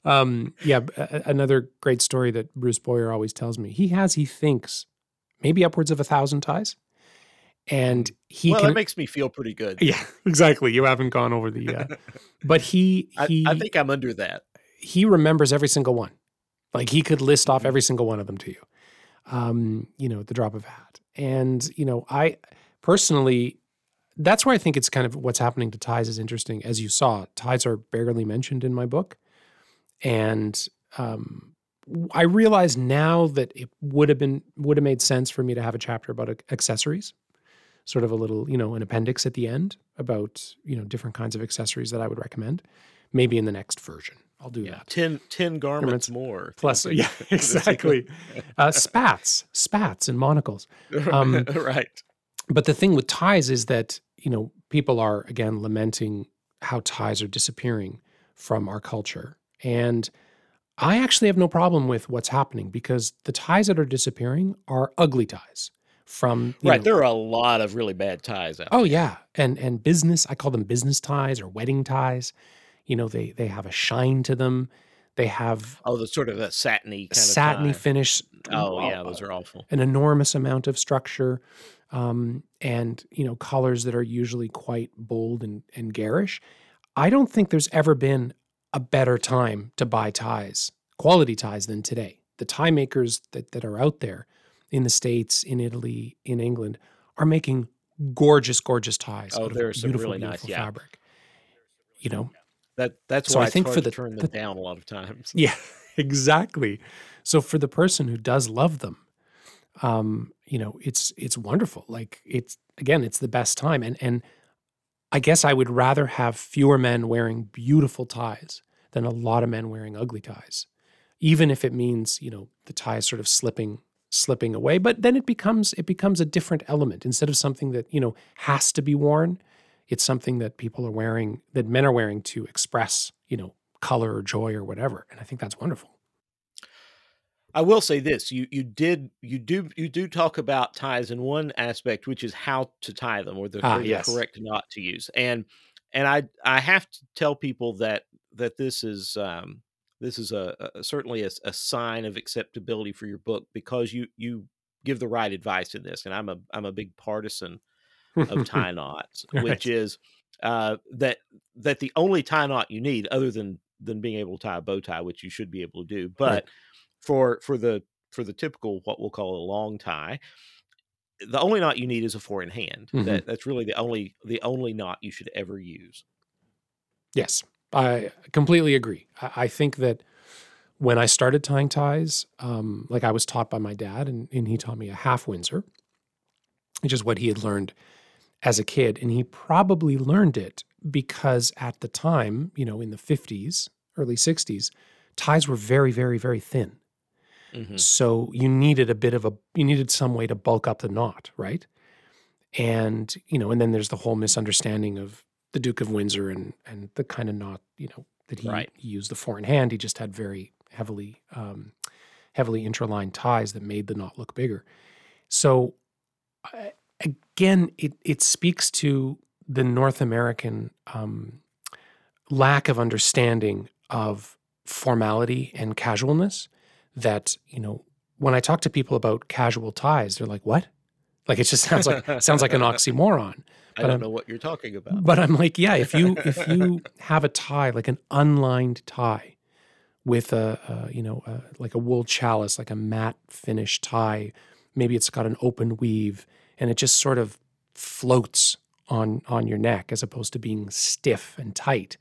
Um, yeah, b- a- a- another great story that Bruce Boyer always tells me. He has, he thinks, maybe upwards of a thousand ties, and he well can. that makes me feel pretty good yeah, exactly. You haven't gone over the, uh, but he I, he I think i'm under that he remembers every single one. Like he could list off every single one of them to you, um, you know, the drop of a hat. And, you know, I personally, that's where I think it's kind of what's happening to ties is interesting. As you saw, ties are barely mentioned in my book. And um, I realize now that it would have been, would have made sense for me to have a chapter about accessories, sort of a little, you know, an appendix at the end about, you know, different kinds of accessories that I would recommend. Maybe in the next version, I'll do yeah that. 10, 10 garments Garments more Plus, yeah, like- that's a good- exactly. Uh, spats, spats, and monocles. Um, right But the thing with ties is that you know people are again lamenting how ties are disappearing from our culture, and I actually have no problem with what's happening because the ties that are disappearing are ugly ties from right know- there are a lot of really bad ties out Oh yeah, and and business. I call them business ties or wedding ties. You know, they they have a shine to them. They have oh the sort of a satiny kind satiny of finish. oh yeah those are awful an enormous amount of structure, um, and you know colors that are usually quite bold and and garish. I don't think there's ever been a better time to buy ties, quality ties, than today. The tie makers that that are out there in the states, in Italy, in England, are making gorgeous, gorgeous ties. Oh, out of there are some beautiful, really nice, yeah. fabric. You know, that that's So why I think for the- turn them the- down a lot of times Yeah, exactly. So for the person who does love them, um, you know, it's it's wonderful. Like it's again, it's the best time. And and I guess I would rather have fewer men wearing beautiful ties than a lot of men wearing ugly ties. Even if it means, you know, the tie is sort of slipping slipping away, but then it becomes it becomes a different element instead of something that, you know, has to be worn. It's something that people are wearing that men are wearing to express, you know, color or joy or whatever. And I think that's wonderful. I will say this: you you did you do you do talk about ties in one aspect, which is how to tie them, or the, Ah, or the correct knot to use. And and I I have to tell people that that this is um, this is a, a certainly a, a sign of acceptability for your book because you you give the right advice in this. And I'm a I'm a big partisan of tie knots, Right. which is uh, that that the only tie knot you need, other than than being able to tie a bow tie, which you should be able to do, but for for the for the typical what we'll call a long tie, the only knot you need is a four in hand. Mhm. That that's really the only the only knot you should ever use. Yes, I completely agree. I, I think that when I started tying ties, um, like I was taught by my dad, and, and he taught me a half Windsor, which is what he had learned as a kid. And he probably learned it because at the time, you know, in the 50s, early 60s, ties were very, very, very thin. Mhm. So you needed a bit of a you needed some way to bulk up the knot, right? And you know, and then there's the whole misunderstanding of the Duke of Windsor and and the kind of knot, you know, that he, Right. he used the four in hand. He just had very heavily um, heavily interlined ties that made the knot look bigger. So again, it it speaks to the North American um, lack of understanding of formality and casualness. That you know, when I talk to people about casual ties, they're like, "What?" Like it just sounds like sounds like an oxymoron. I don't I'm- know what you're talking about. But I'm like, yeah, if you if you have a tie like an unlined tie with a, a you know a, like a wool challis, like a matte finish tie, maybe it's got an open weave and it just sort of floats on on your neck as opposed to being stiff and tight.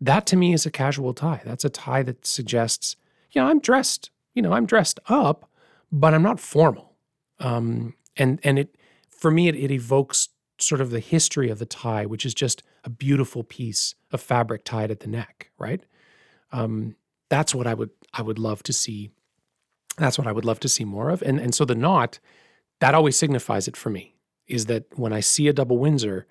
That to me is a casual tie. That's a tie that suggests, yeah, I'm dressed, you know, I'm dressed up, but I'm not formal. Um, and and it for me it, it evokes sort of the history of the tie, which is just a beautiful piece of fabric tied at the neck, right? Um, that's what I would I would love to see. That's what I would love to see more of. And and so the knot, that always signifies it for me, is that when I see a double Windsor,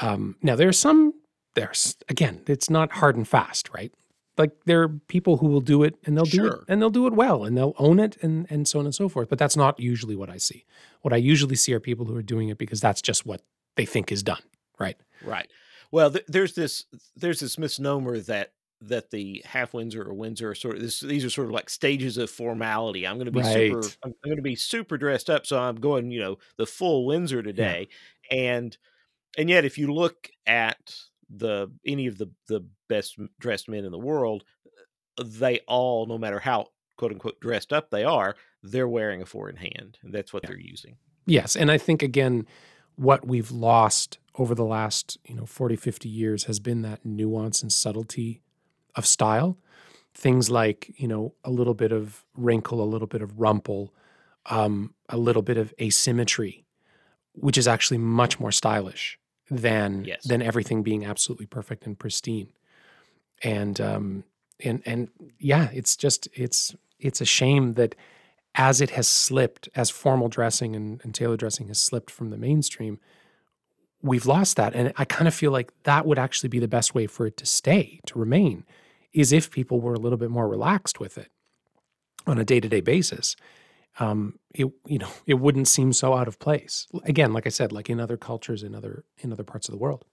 um, now there's some there's again, it's not hard and fast, right? Like there are people who will do it and they'll do it and they'll do it well and they'll own it and and so on and so forth. But that's not usually what I see. What I usually see are people who are doing it because that's just what they think is done, right? Right. Well, th- there's this there's this misnomer that that the half Windsor or Windsor are sort of this, these are sort of like stages of formality. I'm going to be super Right. I'm going to be super dressed up, so I'm going you know the full Windsor today, and and yet if you look at the any of the the best dressed men in the world, uh, they all, no matter how quote unquote dressed up they are, they're wearing a four in hand, and that's what Yeah. they're using. Yes, and I think again what we've lost over the last, you know, 40, 50 years has been that nuance and subtlety of style. Things like, you know, a little bit of wrinkle, a little bit of rumple, um, a little bit of asymmetry, which is actually much more stylish than Yes. than everything being absolutely perfect and pristine. And um and and yeah, it's just it's it's a shame that as it has slipped, as formal dressing and, and tailor dressing has slipped from the mainstream, we've lost that. And I kind of feel like that would actually be the best way for it to stay, to remain, is if people were a little bit more relaxed with it on a day to day basis. Um, it you know it wouldn't seem so out of place. Again, like I said, like in other cultures in other in other parts of the world.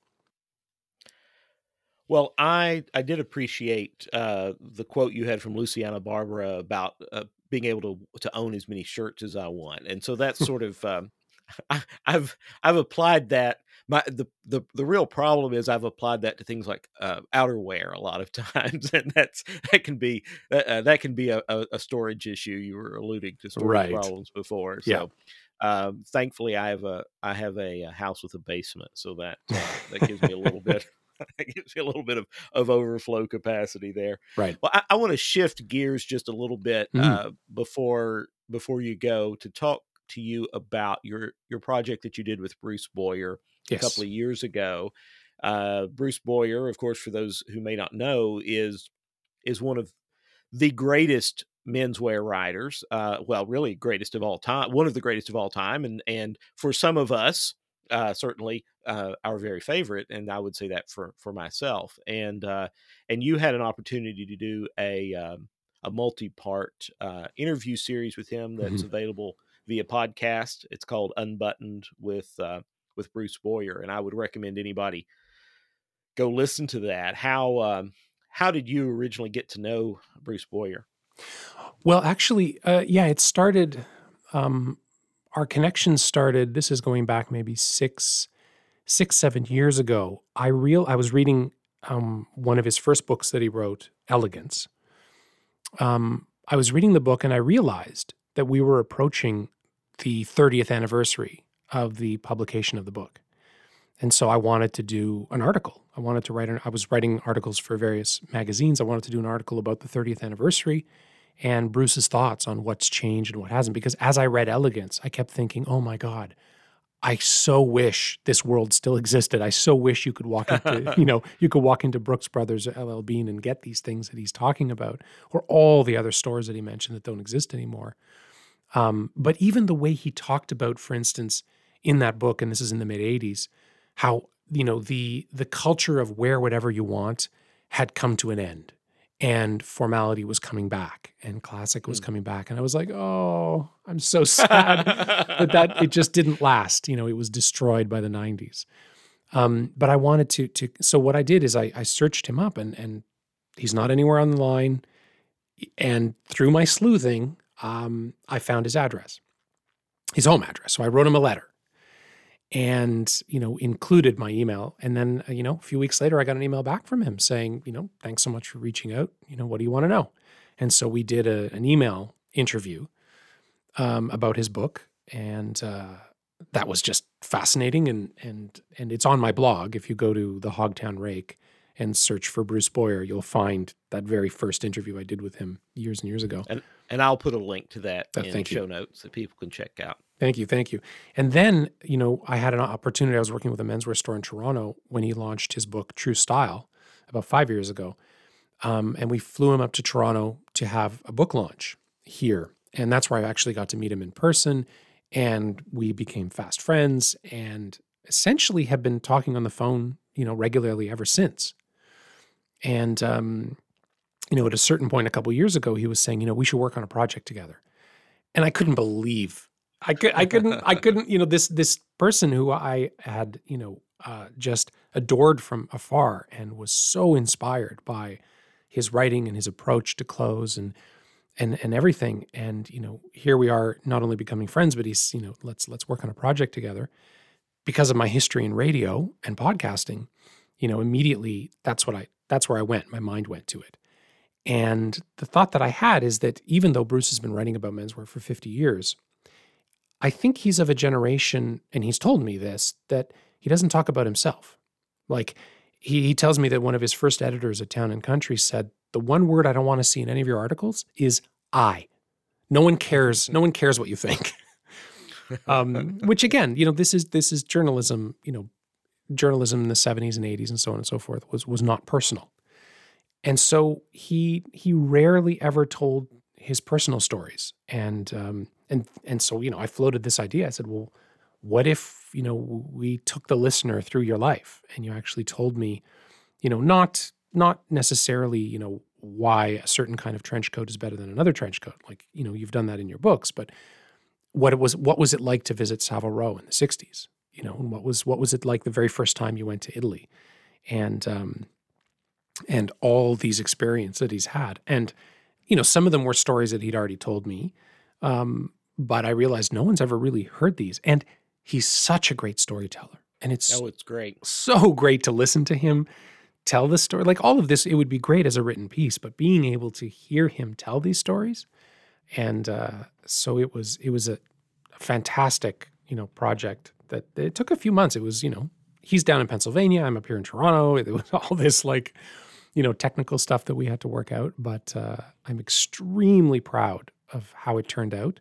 Well, I I did appreciate uh, the quote you had from Luciano Barbera about uh, being able to to own as many shirts as I want, and so that's sort of um, I, I've I've applied that. My the, the the real problem is I've applied that to things like uh, outerwear a lot of times, and that's that can be uh, that can be a, a, a storage issue. You were alluding to storage Right. problems before, Yeah. so. Um, thankfully, I have a I have a, uh house with a basement, so that uh, that gives me a little bit it gives me a little bit of, of overflow capacity there. Right. Well, I, I want to shift gears just a little bit Mhm. uh, before before you go to talk to you about your your project that you did with Bruce Boyer a couple of years ago. Uh, Bruce Boyer, of course, for those who may not know, is is one of the greatest menswear writers. Uh, well, really greatest of all time, one of the greatest of all time, and and for some of us, uh, certainly uh, our very favorite, and I would say that for for myself. And uh, and you had an opportunity to do a um, a multi part uh, interview series with him that's available via podcast. It's called Unbuttoned with uh, with Bruce Boyer, and I would recommend anybody go listen to that. How um, how did you originally get to know Bruce Boyer? Well, actually, uh, yeah, it started. Um, our connection started. This is going back maybe six, six, seven years ago. I real I was reading um, one of his first books that he wrote, Elegance. Um, I was reading the book and I realized that we were approaching the 30th anniversary of the publication of the book. And so I wanted to do an article. I wanted to write an, I was writing articles for various magazines. I wanted to do an article about the 30th anniversary and Bruce's thoughts on what's changed and what hasn't. Because as I read Elegance, I kept thinking, oh my God, I so wish this world still existed. I so wish you could walk into, you know, you could walk into Brooks Brothers or LL Bean and get these things that he's talking about, or all the other stores that he mentioned that don't exist anymore. Um, but even the way he talked about, for instance, in that book, and this is in the mid 80s, how you know the the culture of wear whatever you want had come to an end and formality was coming back and classic was Mm. coming back and i was like oh i'm so sad that that it just didn't last you know it was destroyed by the 90s um, but i wanted to to so what i did is i, I searched him up and and he's not anywhere on the line and through my sleuthing um, i found his address his home address so i wrote him a letter and you know included my email. And then uh, you know a few weeks later i got an email back from him saying you know thanks so much for reaching out. You know what do you want to know? And so we did a, an email interview um, about his book and uh, that was just fascinating and and and it's on my blog. If you go to the hogtown rake and search for bruce boyer you'll find that very first interview i did with him years and years ago. And and I'll put a link to that Uh, in thank you. show notes that people can check out. Thank you, thank you. And then, you know, I had an opportunity. I was working with a menswear store in Toronto when he launched his book True Style about five years ago, um, and we flew him up to Toronto to have a book launch here, and that's where I actually got to meet him in person, and we became fast friends, and essentially have been talking on the phone, you know, regularly ever since. And um, you know, at a certain point a couple years ago, he was saying, you know, we should work on a project together, and I couldn't believe I could I couldn't I couldn't you know this this person who I had you know uh, just adored from afar and was so inspired by his writing and his approach to clothes and and and everything. And you know here we are not only becoming friends but he's you know let's let's work on a project together. Because of my history in radio and podcasting you know immediately that's what I that's where I went. My mind went to it. And the thought that I had is that even though Bruce has been writing about menswear for 50 years I think he's of a generation, and he's told me this, that he doesn't talk about himself. Like he, he tells me that one of his first editors at Town and Country said, the one word I don't want to see in any of your articles is I. No one cares. No one cares what you think. um, which again, you know, this is this is journalism. You know, journalism in the seventies and eighties and so on and so forth was was not personal, and so he he rarely ever told his personal stories. And um, and and so you know, I floated this idea. I said, well, what if you know we took the listener through your life and you actually told me, you know, not not necessarily you know why a certain kind of trench coat is better than another trench coat. Like you know, you've done that in your books, but what it was what was it like to visit Savile Row in the '60s? You know, and what was what was it like the very first time you went to Italy, and um, and all these experiences that he's had, and you know, some of them were stories that he'd already told me, um, but I realized no one's ever really heard these, and he's such a great storyteller, and it's Oh, it's great. so great to listen to him tell the story. Like all of this, it would be great as a written piece, but being able to hear him tell these stories, and uh, so it was it was a fantastic you know project that it took a few months. It was you know he's down in Pennsylvania, I'm up here in Toronto. It was all this like you know technical stuff that we had to work out, but uh, I'm extremely proud of how it turned out,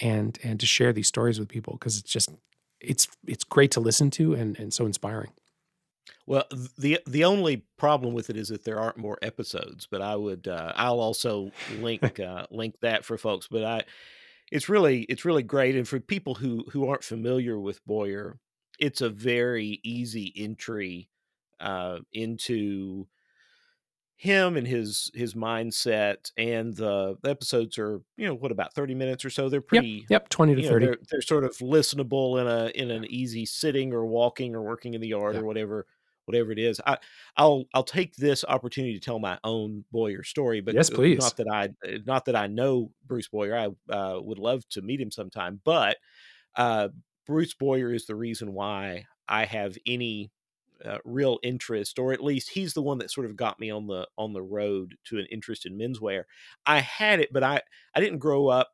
and and to share these stories with people because it's just it's it's great to listen to and and so inspiring. Well, the the only problem with it is that there aren't more episodes. But I would uh, I'll also link uh, link that for folks. But I it's really it's really great, and for people who who aren't familiar with Boyer, it's a very easy entry uh, into him and his his mindset. And the, episodes are you know what about thirty minutes or so. They're pretty Yep, twenty to you know, thirty. they're they're sort of listenable in a in an easy sitting or walking or working in the yard Yeah. or whatever whatever it is. I I'll I'll take this opportunity to tell my own Boyer story, but Yes, uh, please. not that I uh, not that I know Bruce Boyer. I uh, would love to meet him sometime, but uh, Bruce Boyer is the reason why I have any uh, real interest, or at least he's the one that sort of got me on the on the road to an interest in menswear. I had it, but I I didn't grow up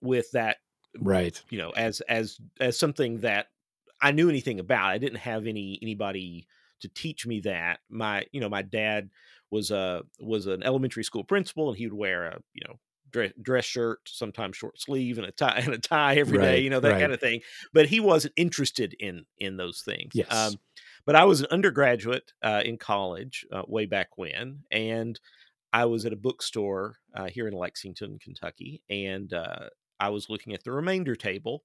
with that Right. you know as as as something that I knew anything about. I didn't have any anybody to teach me that. My you know my dad was a was an elementary school principal, and he would wear a you know dress, dress shirt, sometimes short sleeve, and a tie and a tie every day. Right, You know that right. kind of thing. But he wasn't interested in in those things. Yes. Um, but I was an undergraduate uh, in college uh, way back when, and I was at a bookstore uh, here in Lexington, Kentucky, and uh, I was looking at the remainder table,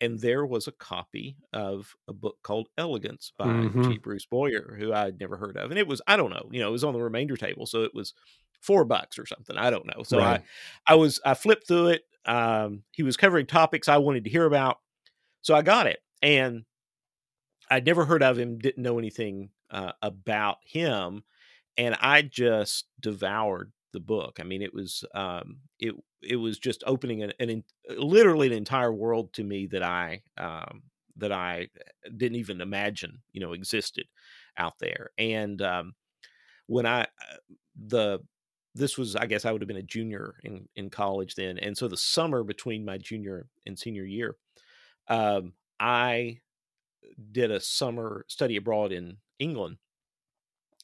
and there was a copy of a book called Elegance by Mhm. G. Bruce Boyer, who I'd never heard of, and it was I don't know, you know, it was on the remainder table, so it was four bucks or something. I don't know. So Right. I I was I flipped through it. Um, he was covering topics I wanted to hear about, so I got it, and I'd never heard of him, didn't know anything uh, about him, and I just devoured the book. I mean, it was um, it it was just opening an, an literally an entire world to me that I um, that I didn't even imagine, you know, existed out there. And um, when I uh, the this was, I guess, I would have been a junior in in college then, and so the summer between my junior and senior year, um, I did a summer study abroad in England,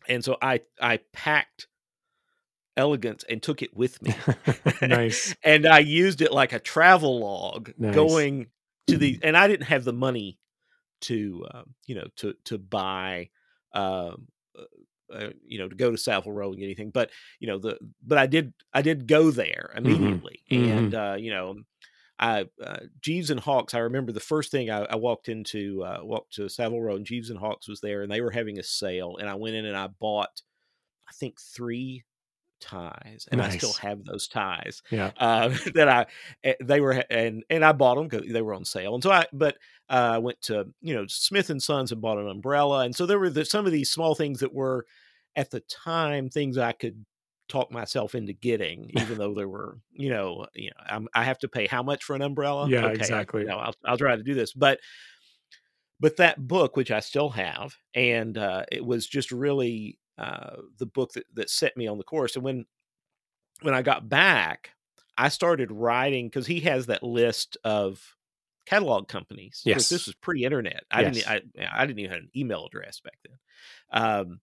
and so I I packed elegance and took it with me nice. and I used it like a travel log Nice. going to the and I didn't have the money to um, you know to to buy um uh, uh, you know to go to Savile Row and get anything but you know the but I did I did go there immediately mhm. and uh you know I uh, Gieves and Hawkes I remember the first thing I, I walked into uh walked to Savile Row and Gieves and Hawkes was there and they were having a sale and I went in and I bought I think three ties and I still have those ties Yeah. uh, that I eh, they were and and I bought them because they were on sale. And so I but uh, I went to you know Smith and Sons and bought an umbrella. And so there were the, some of these small things that were at the time things I could talk myself into getting, even though there were you know you know I'm, I have to pay how much for an umbrella? Yeah, I- exactly. you know, I'll I'll try to do this, but. But that book, which I still have, and uh, it was just really uh, the book that, that set me on the course. And when when I got back, I started writing because he has that list of catalog companies. Yes. this was pre-internet. I Yes. didn't. I, I didn't even have an email address back then. Um,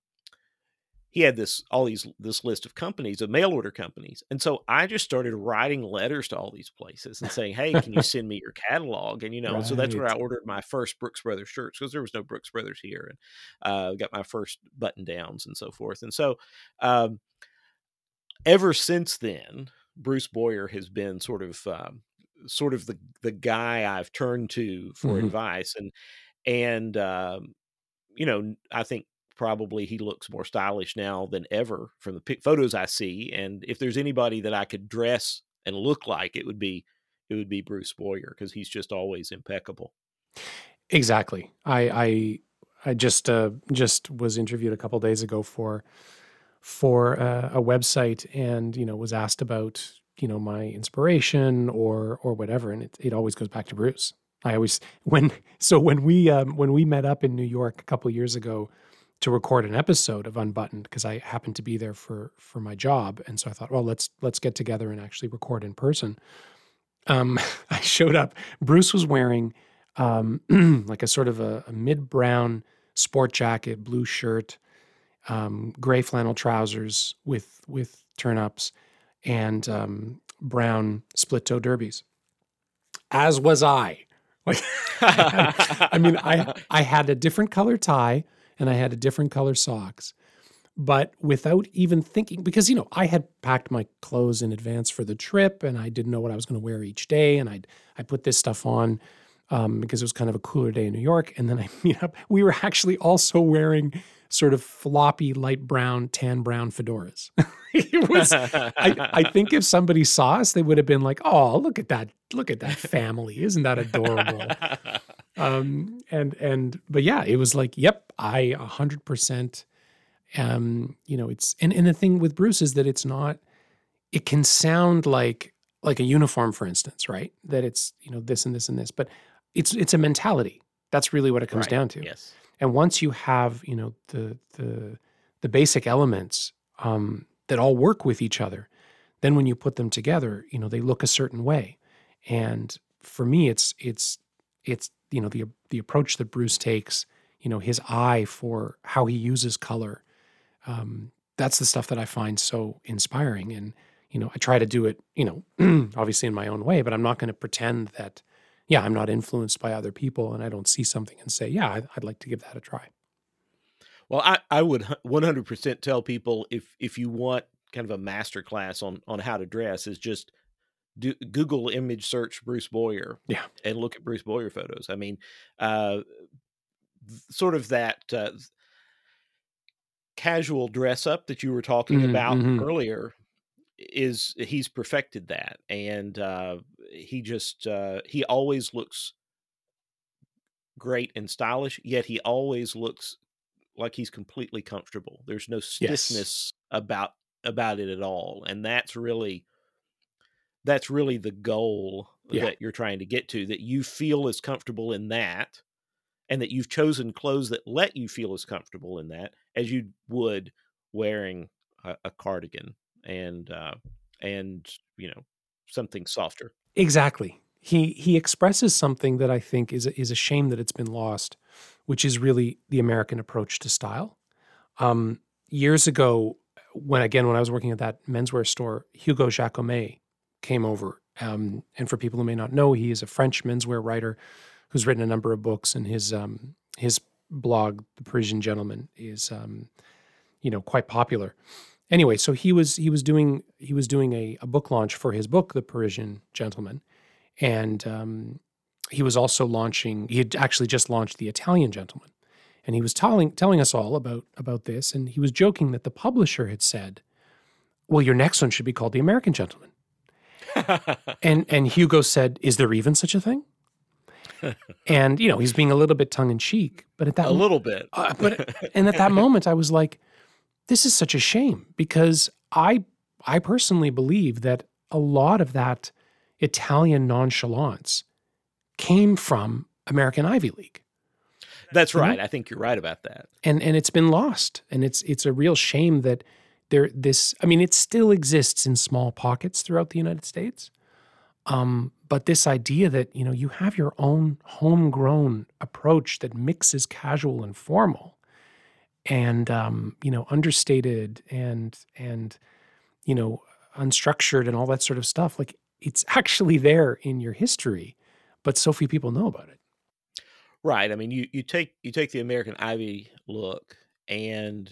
he had this all these this list of companies of mail order companies, and so I just started writing letters to all these places and saying, "Hey, can you send me your catalog?" And you know, and so that's where I ordered my first Brooks Brothers shirts because there was no Brooks Brothers here, and uh, got my first button downs and so forth. And so, um, ever since then, Bruce Boyer has been sort of um, sort of the the guy I've turned to for Mhm. advice, and and um, you know, I think probably he looks more stylish now than ever from the photos I see. And if there's anybody that I could dress and look like, it would be it would be Bruce Boyer because he's just always impeccable. Exactly. I I I just uh, just was interviewed a couple days ago for for uh, a website, and you know was asked about you know my inspiration or or whatever, and it it always goes back to Bruce. I always when so when we um, when we met up in New York a couple years ago to record an episode of Unbuttoned because I happened to be there for for my job, and so I thought, well, let's let's get together and actually record in person. Um, I showed up. Bruce was wearing um, like a sort of a, a mid brown sport jacket, blue shirt, um, gray flannel trousers with with turn ups, and um, brown split toe derbies. As was I. Like, I, mean, I I had a different color tie and I had a different color socks, but without even thinking, because you know I had packed my clothes in advance for the trip and I didn't know what I was going to wear each day, and I I put this stuff on um, because it was kind of a cooler day in New York, and then I meet up. We were actually also wearing sort of floppy light brown, tan brown fedoras. it was. I, I think if somebody saw us, they would have been like, "Oh, look at that! Look at that family! Isn't that adorable?" um and and but yeah it was like yep i a hundred percent um you know it's and and the thing with bruce is that it's not it can sound like like a uniform for instance right? That it's you know this and this and this but it's it's a mentality. That's really what it comes Right, down to. Yes. and once you have you know the the the basic elements um, that all work with each other then when you put them together you know they look a certain way. And for me it's it's it's you know the the approach that bruce takes you know his eye for how he uses color um, that's the stuff that i find so inspiring. And you know i try to do it you know obviously in my own way but i'm not going to pretend that yeah i'm not influenced by other people and i don't see something and say yeah i'd, like to give that a try. Well, I, I would 100% tell people if if you want kind of a master class on on how to dress is just do, Google image search Bruce Boyer, Yeah. and look at Bruce Boyer photos. I mean, uh, sort of that uh, casual dress up that you were talking Mhm, about mhm. earlier is he's perfected that, and uh, he just uh, he always looks great and stylish, yet he always looks like he's completely comfortable. There's no stiffness about about it at all, and that's really that's really the goal Yeah. that you're trying to get to. That you feel as comfortable in that, and that you've chosen clothes that let you feel as comfortable in that as you would wearing a, a cardigan and uh, and you know something softer. Exactly. He he expresses something that I think is a, is a shame that it's been lost, which is really the American approach to style. Um, years ago, when again when I was working at that menswear store, Hugo Jacomet came over. Um, and for people who may not know, he is a French menswear writer who's written a number of books, and his um, his blog, The Parisian Gentleman, is um, you know quite popular. Anyway, so he was he was doing he was doing a, a book launch for his book, The Parisian Gentleman, and um, he was also launching. He had actually just launched The Italian Gentleman, and he was telling telling us all about about this. And he was joking that the publisher had said, "Well, your next one should be called The American Gentleman." And and Hugo said, "Is there even such a thing?" and you know he's being a little bit tongue in cheek, but at that a little bit. uh, but and at that moment I was like, this is such a shame because I I personally believe that a lot of that Italian nonchalance came from American Ivy League. That's you know? right. I think you're right about that. And and it's been lost. And it's it's a real shame that there this I mean it still exists in small pockets throughout the United States. Um, but this idea that you know you have your own homegrown approach that mixes casual and formal and um, you know understated and and you know unstructured and all that sort of stuff like it's actually there in your history but so few people know about it Right. I mean, you you take you take the American Ivy look, and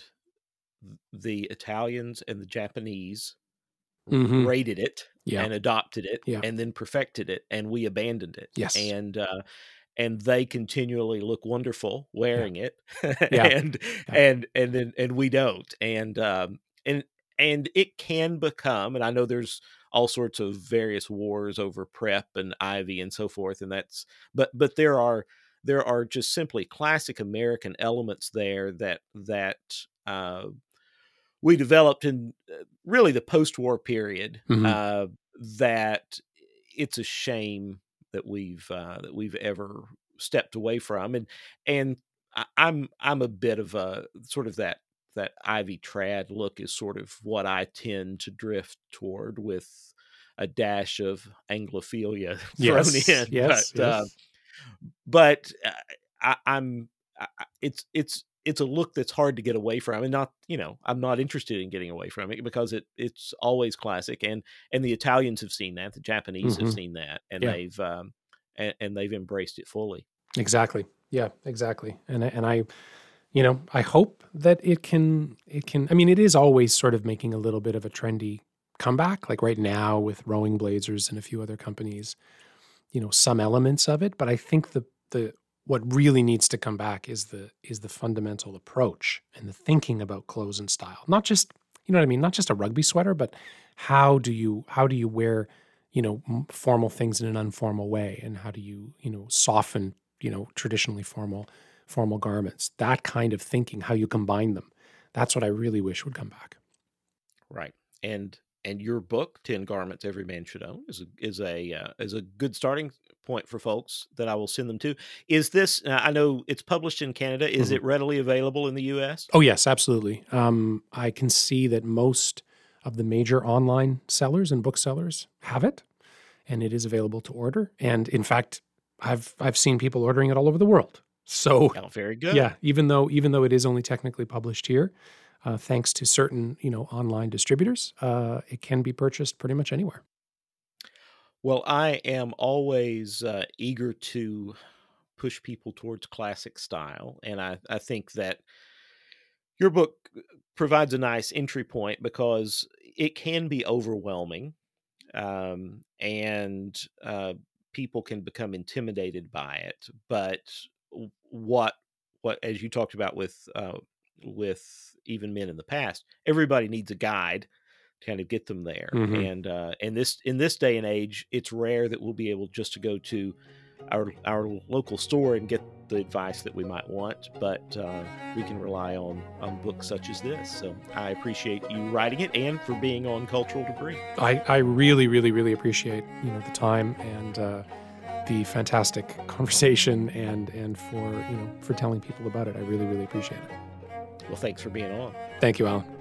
the Italians and the Japanese Mhm. rated it Yeah. and adopted it Yeah. and then perfected it, and we abandoned it. Yes. And uh, and they continually look wonderful wearing it, Yeah. and Yeah. and and then and we don't. And um and and it can become, and I know there's all sorts of various wars over prep and ivy and so forth, and that's but but there are there are just simply classic American elements there that that uh, we developed in uh, really the post-war period. Mhm. Uh, that it's a shame that we've uh, that we've ever stepped away from, and and I'm I'm a bit of a sort of that that Ivy trad look is sort of what I tend to drift toward with a dash of Anglophilia thrown yes in. yes, but, uh, yes. but uh, I, I'm I, I- it's it's it's a look that's hard to get away from, and not you know I'm not interested in getting away from it because it it's always classic, and and the Italians have seen that, the Japanese have Mhm. seen that, and Yeah. they've um, and, and they've embraced it fully. Exactly. Yeah, exactly. And and I you know, I hope that it can it can I mean it is always sort of making a little bit of a trendy comeback like right now with Rowing Blazers and a few other companies. You know, some elements of it, but I think the the what really needs to come back is the is the fundamental approach and the thinking about clothes and style. Not just, you know what I mean, not just a rugby sweater, but how do you how do you wear, you know, formal things in an informal way and how do you, you know, soften, you know, traditionally formal formal garments. That kind of thinking, how you combine them. That's what I really wish would come back. Right. And and your book, Ten Garments Every Man Should Own, is a is a uh, is a good starting point for folks that I will send them to. Is this? Uh, I know it's published in Canada. Is Mhm. it readily available in the U.S.? Oh yes, absolutely. Um, I can see that most of the major online sellers and booksellers have it, and it is available to order. And in fact, I've I've seen people ordering it all over the world. So Oh, very good. yeah, even though even though it is only technically published here, uh, thanks to certain you know online distributors, uh, it can be purchased pretty much anywhere. Well, I am always uh, eager to push people towards classic style, and I I think that your book provides a nice entry point because it can be overwhelming um, and uh, people can become intimidated by it. But what what as you talked about with uh, with even men in the past, everybody needs a guide to kind of get them there. Mhm. And uh, and this in this day and age, it's rare that we'll be able just to go to our our local store and get the advice that we might want, but uh, we can rely on on books such as this. So I appreciate you writing it and for being on Cultural Debris. I, I really, really, really appreciate you know the time and uh, the fantastic conversation and and for you know for telling people about it. I really, really appreciate it. Well, thanks for being on. Thank you, Alan.